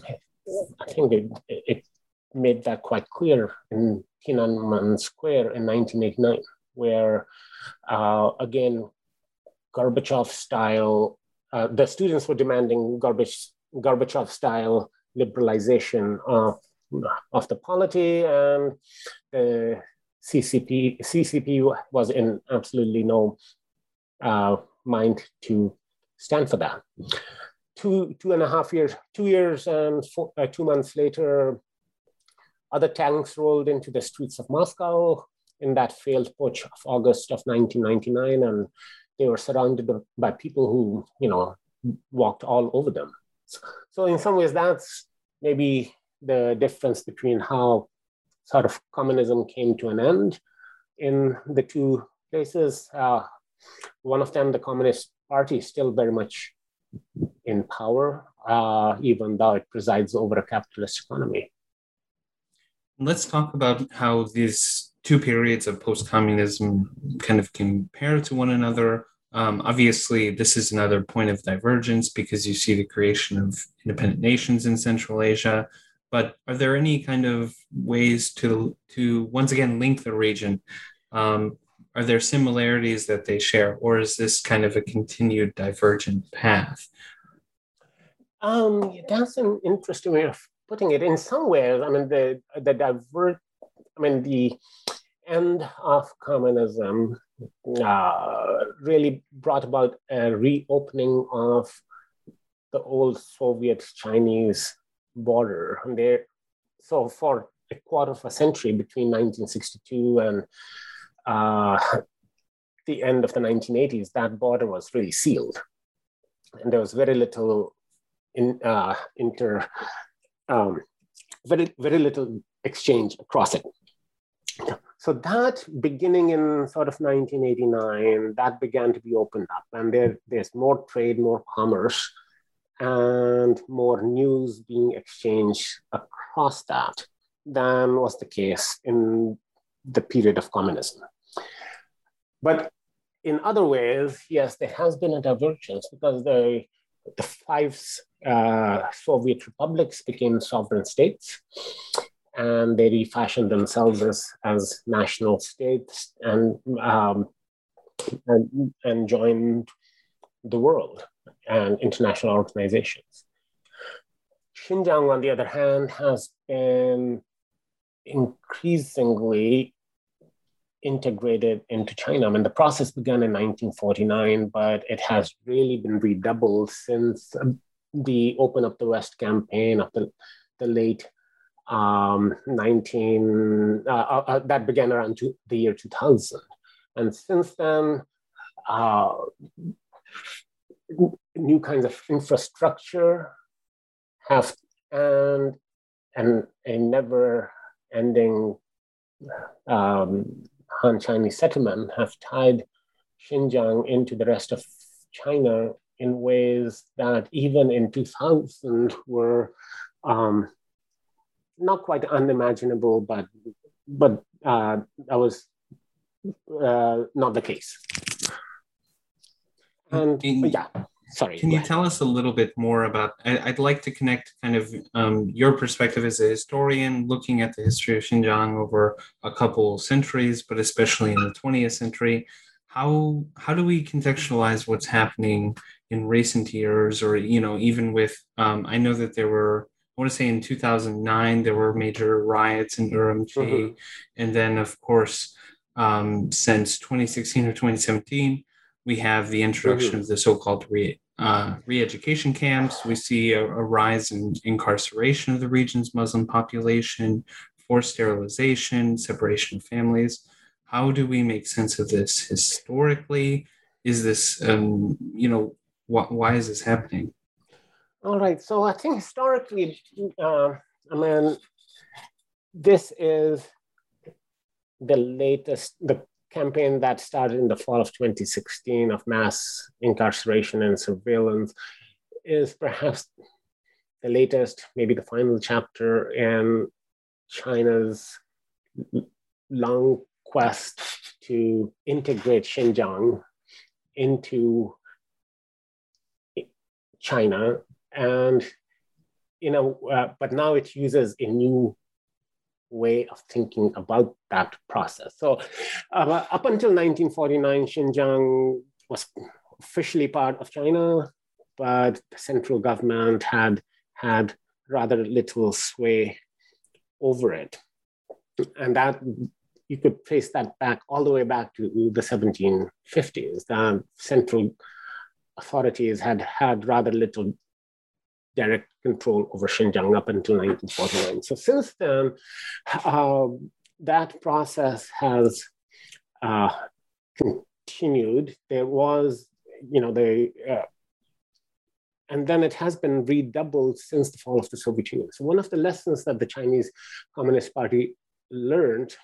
I think it, it made that quite clear in Tiananmen Square in 1989, where uh, again Gorbachev style. Uh, the students were demanding Gorbachev, Gorbachev style liberalization of of the polity, and the CCP CCP was in absolutely no uh, mind to stand for that. Two two and a half years, two years and four, uh, two months later, other tanks rolled into the streets of Moscow in that failed putsch of August of 1999, and they were surrounded by people who, you know, walked all over them. So in some ways, that's maybe the difference between how sort of communism came to an end in the two places. Uh, one of them, the Communist Party, is still very much in power, uh, even though it presides over a capitalist economy. Let's talk about how these two periods of post communism kind of compare to one another. Um, obviously, this is another point of divergence because you see the creation of independent nations in Central Asia. But are there any kind of ways to to once again link the region? Um, are there similarities that they share, or is this kind of a continued divergent path? Um, that's an interesting way of putting it. In some ways, I mean, the the divert, I mean, the end of communism uh, really brought about a reopening of the old Soviet Chinese border. And there, so for a quarter of a century between 1962 and uh, the end of the 1980s, that border was really sealed. And there was very little in, uh, inter, um, very, very little exchange across it. So that beginning in sort of 1989, that began to be opened up, and there, there's more trade, more commerce, and more news being exchanged across that than was the case in the period of communism. But in other ways, yes, there has been a divergence because the, the five uh, Soviet republics became sovereign states and they refashioned themselves as, as national states and, um, and, and joined the world and international organizations. Xinjiang, on the other hand, has been increasingly integrated into China. I mean, the process began in 1949, but it has really been redoubled since the Open Up the West campaign of the, the late um, 19, uh, uh, uh, that began around two, the year 2000. And since then, uh, new kinds of infrastructure have and and a never ending um, Han Chinese settlement have tied Xinjiang into the rest of China in ways that even in 2000 were um, not quite unimaginable, but but uh, that was uh, not the case. And yeah, sorry. Can you tell us a little bit more about? I, would like to connect kind of um, your perspective as a historian looking at the history of Xinjiang over a couple centuries, but especially in the 20th century. How how do we contextualize what's happening in recent years, or you know, even with? Um, I know that there were. I want to say in 2009 there were major riots in Urumqi, mm-hmm. and then of course um, since 2016 or 2017 we have the introduction mm-hmm. of the so-called re, uh, re-education camps. We see a, a, rise in incarceration of the region's Muslim population, forced sterilization, separation of families. How do we make sense of this historically? Is this, um, you know, wh- why is this happening? All right. So I think historically, uh, I mean, this is the latest, the campaign that started in the fall of 2016 of mass incarceration and surveillance is perhaps the latest, maybe the final chapter in China's long quest to integrate Xinjiang into China. And, you know, uh, but now it uses a new way of thinking about that process. So uh, up until 1949, Xinjiang was officially part of China, but the central government had had rather little sway over it. And that you could trace that back all the way back to the 1750s. The central authorities had had rather little direct control over Xinjiang up until 1949. So since then, uh, that process has uh, continued. There was, you know, the uh, and then it has been redoubled since the fall of the Soviet Union. So one of the lessons that the Chinese Communist Party learned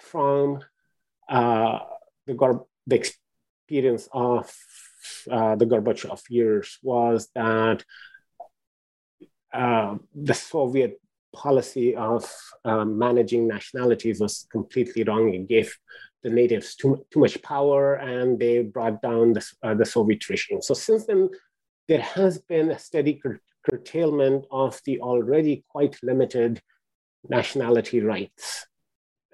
from uh, the, the experience of uh, the Gorbachev years was that uh, the Soviet policy of uh, managing nationalities was completely wrong. It gave the natives too, too much power and they brought down the, uh, the Soviet regime. So since then, there has been a steady cur- curtailment of the already quite limited nationality rights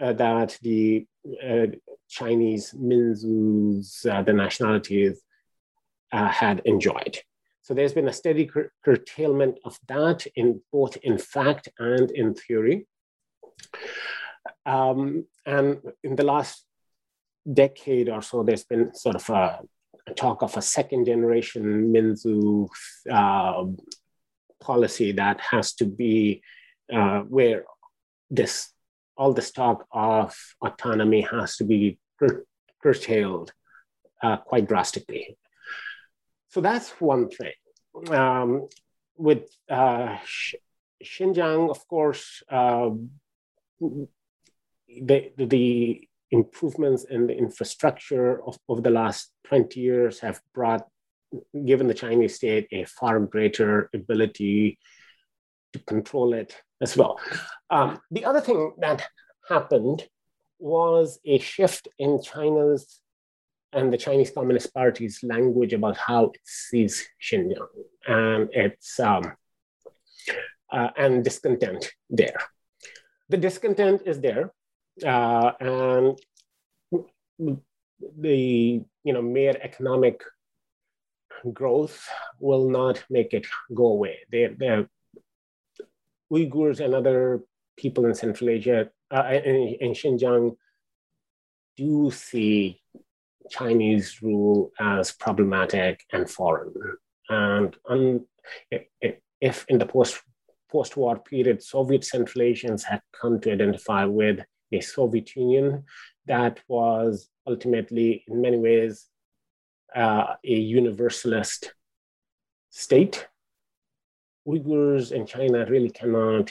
uh, that the uh, Chinese Minzus, uh, the nationalities, had enjoyed. So there's been a steady cur- curtailment of that in both in fact and in theory. Um, and in the last decade or so, there's been sort of a, a talk of a second generation Minzu uh, policy that has to be uh, where this all this talk of autonomy has to be cur- curtailed uh, quite drastically. So that's one thing. Um, with uh, Xinjiang, of course, uh, the, the improvements in the infrastructure of, of the last 20 years have brought, given the Chinese state, a far greater ability to control it as well. Um, the other thing that happened was a shift in China's and the Chinese Communist Party's language about how it sees Xinjiang and its um, uh, and discontent there. The discontent is there, uh, and the you know mere economic growth will not make it go away. They, Uyghurs and other people in Central Asia uh, in, in Xinjiang do see Chinese rule as problematic and foreign. And un, if in the post post war period, Soviet Central Asians had come to identify with a Soviet Union that was ultimately, in many ways, uh, a universalist state. Uyghurs in China really cannot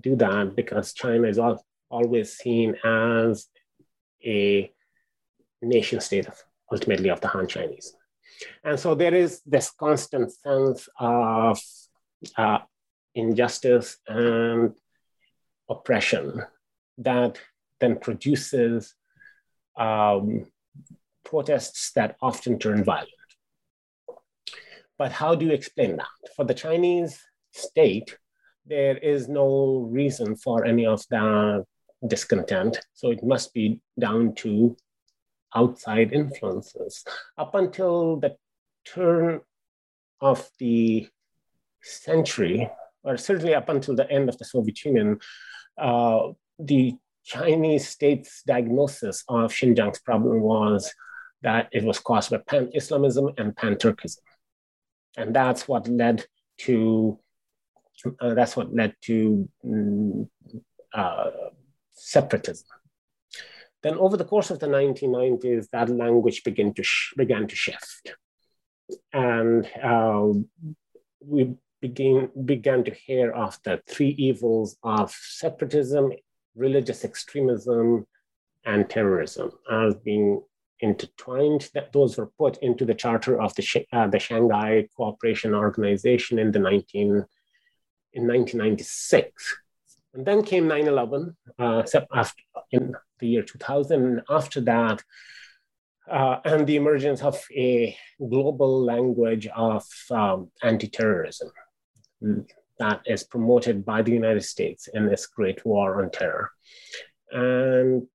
do that because China is al- always seen as a nation state of ultimately of the Han Chinese. And so there is this constant sense of uh, injustice and oppression that then produces um, protests that often turn violent. But how do you explain that? For the Chinese state, there is no reason for any of that discontent. So it must be down to outside influences. Up until the turn of the century, or certainly up until the end of the Soviet Union, uh, the Chinese state's diagnosis of Xinjiang's problem was that it was caused by pan Islamism and pan Turkism. And that's what led to uh, that's what led to mm, uh, separatism. Then over the course of the 1990s, that language began to, sh- began to shift. And uh, we begin, began to hear of the three evils of separatism, religious extremism, and terrorism as being intertwined. That those were put into the charter of the, uh, the Shanghai Cooperation Organization in the 19 in 1996. And then came 9 11 uh, in the year 2000. After that, uh, and the emergence of a global language of um, anti terrorism that is promoted by the United States in this great war on terror. And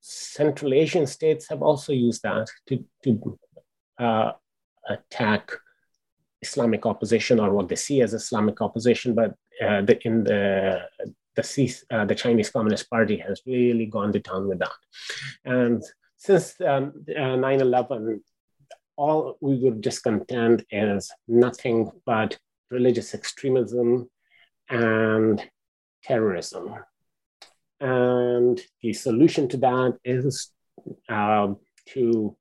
Central Asian states have also used that to, to uh, attack Islamic opposition or what they see as Islamic opposition, but uh, the, in the the, uh, the Chinese Communist Party has really gone to town with that. And since um, uh, 9 11, all Uyghur discontent is nothing but religious extremism and terrorism. And the solution to that is uh, to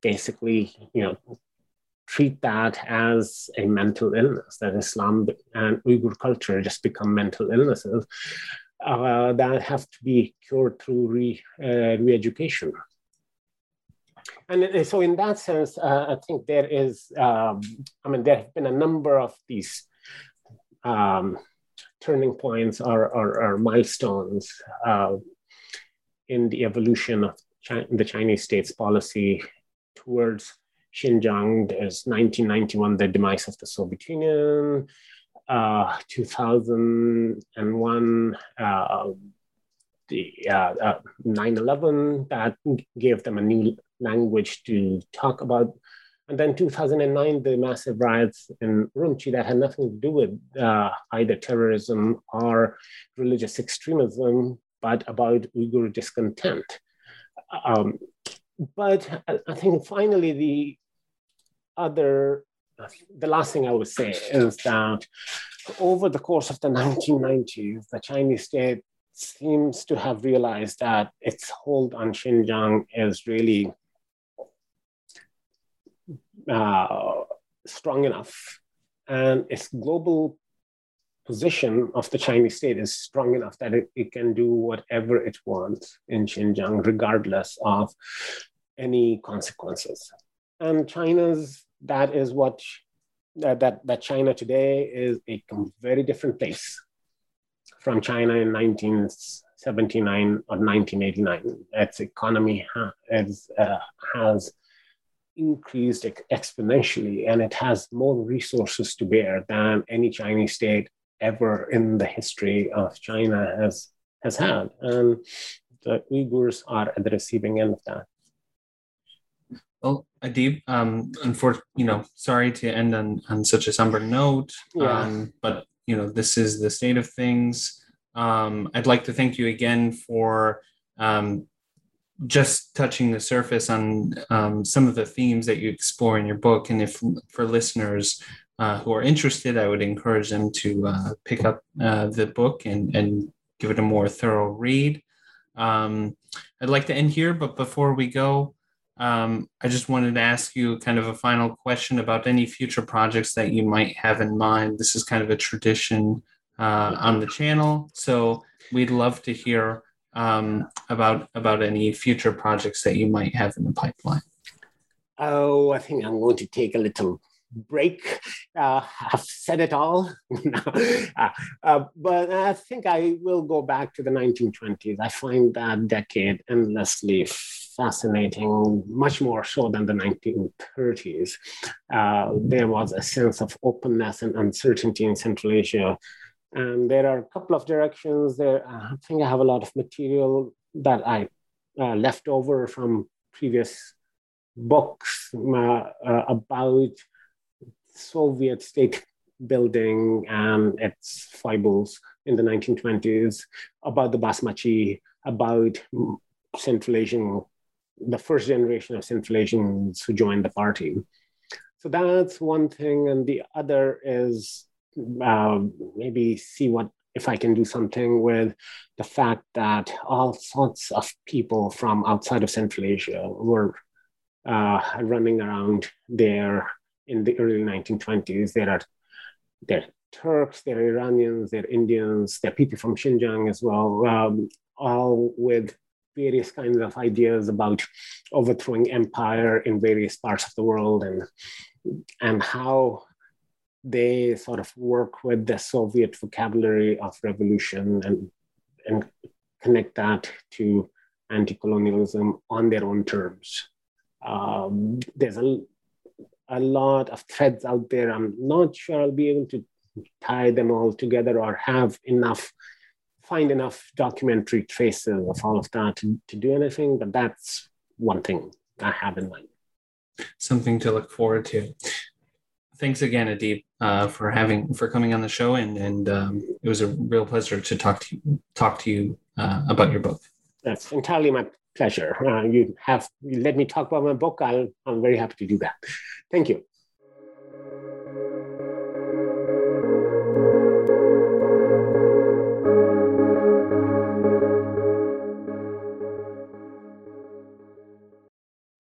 basically, you know, treat that as a mental illness, that Islam and Uyghur culture just become mental illnesses uh, that have to be cured through re, uh, education And so, in that sense, uh, I think there is, um, I mean, there have been a number of these um, turning points or, or, or milestones uh, in the evolution of the Chinese state's policy towards Xinjiang is 1991, the demise of the Soviet Union. Uh, 2001, uh, the uh, 9/11 uh, that gave them a new language to talk about. And then 2009, the massive riots in Urumqi that had nothing to do with uh, either terrorism or religious extremism, but about Uyghur discontent. Um, but I think finally the other, the last thing I would say is that over the course of the 1990s, the Chinese state seems to have realized that its hold on Xinjiang is really uh, strong enough, and its global position of the Chinese state is strong enough that it, it can do whatever it wants in Xinjiang, regardless of any consequences. And China's that is what uh, that that China today is a very different place from China in 1979 or 1989. Its economy ha- is, uh, has increased exponentially, and it has more resources to bear than any Chinese state ever in the history of China has has had. And the Uyghurs are at the receiving end of that. Well, Adeeb, um, unfortunately, you know, sorry to end on, on such a somber note, yeah. um, but you know, this is the state of things. Um, I'd like to thank you again for um, just touching the surface on um, some of the themes that you explore in your book. And if for listeners uh, who are interested, I would encourage them to uh, pick up uh, the book and, and give it a more thorough read. Um, I'd like to end here, but before we go, um, I just wanted to ask you kind of a final question about any future projects that you might have in mind. This is kind of a tradition uh, on the channel, so we'd love to hear um, about about any future projects that you might have in the pipeline? Oh, I think I'm going to take a little break. Uh, I've said it all. uh, uh, but I think I will go back to the 1920s. I find that decade endlessly fascinating, much more so than the 1930s. Uh, there was a sense of openness and uncertainty in Central Asia. And there are a couple of directions there. I think I have a lot of material that I uh, left over from previous books uh, about Soviet state building and its foibles in the 1920s, about the Basmachi, about Central Asian, the first generation of Central Asians who joined the party. So that's one thing. And the other is um, maybe see what if I can do something with the fact that all sorts of people from outside of Central Asia were uh, running around there in the early 1920s. There are there are Turks, there are Iranians, there are Indians, there are people from Xinjiang as well, um, all with various kinds of ideas about overthrowing empire in various parts of the world and and how they sort of work with the Soviet vocabulary of revolution and and connect that to anti-colonialism on their own terms. Um, there's a a lot of threads out there. I'm not sure I'll be able to tie them all together or have enough, find enough documentary traces of all of that to, to do anything, but that's one thing I have in mind. Something to look forward to. Thanks again, Adeeb, uh, for having for coming on the show, and and um, it was a real pleasure to talk to you talk to you uh, about your book. That's entirely my pleasure. Uh, you have you let me talk about my book. I'll, I'm very happy to do that. Thank you.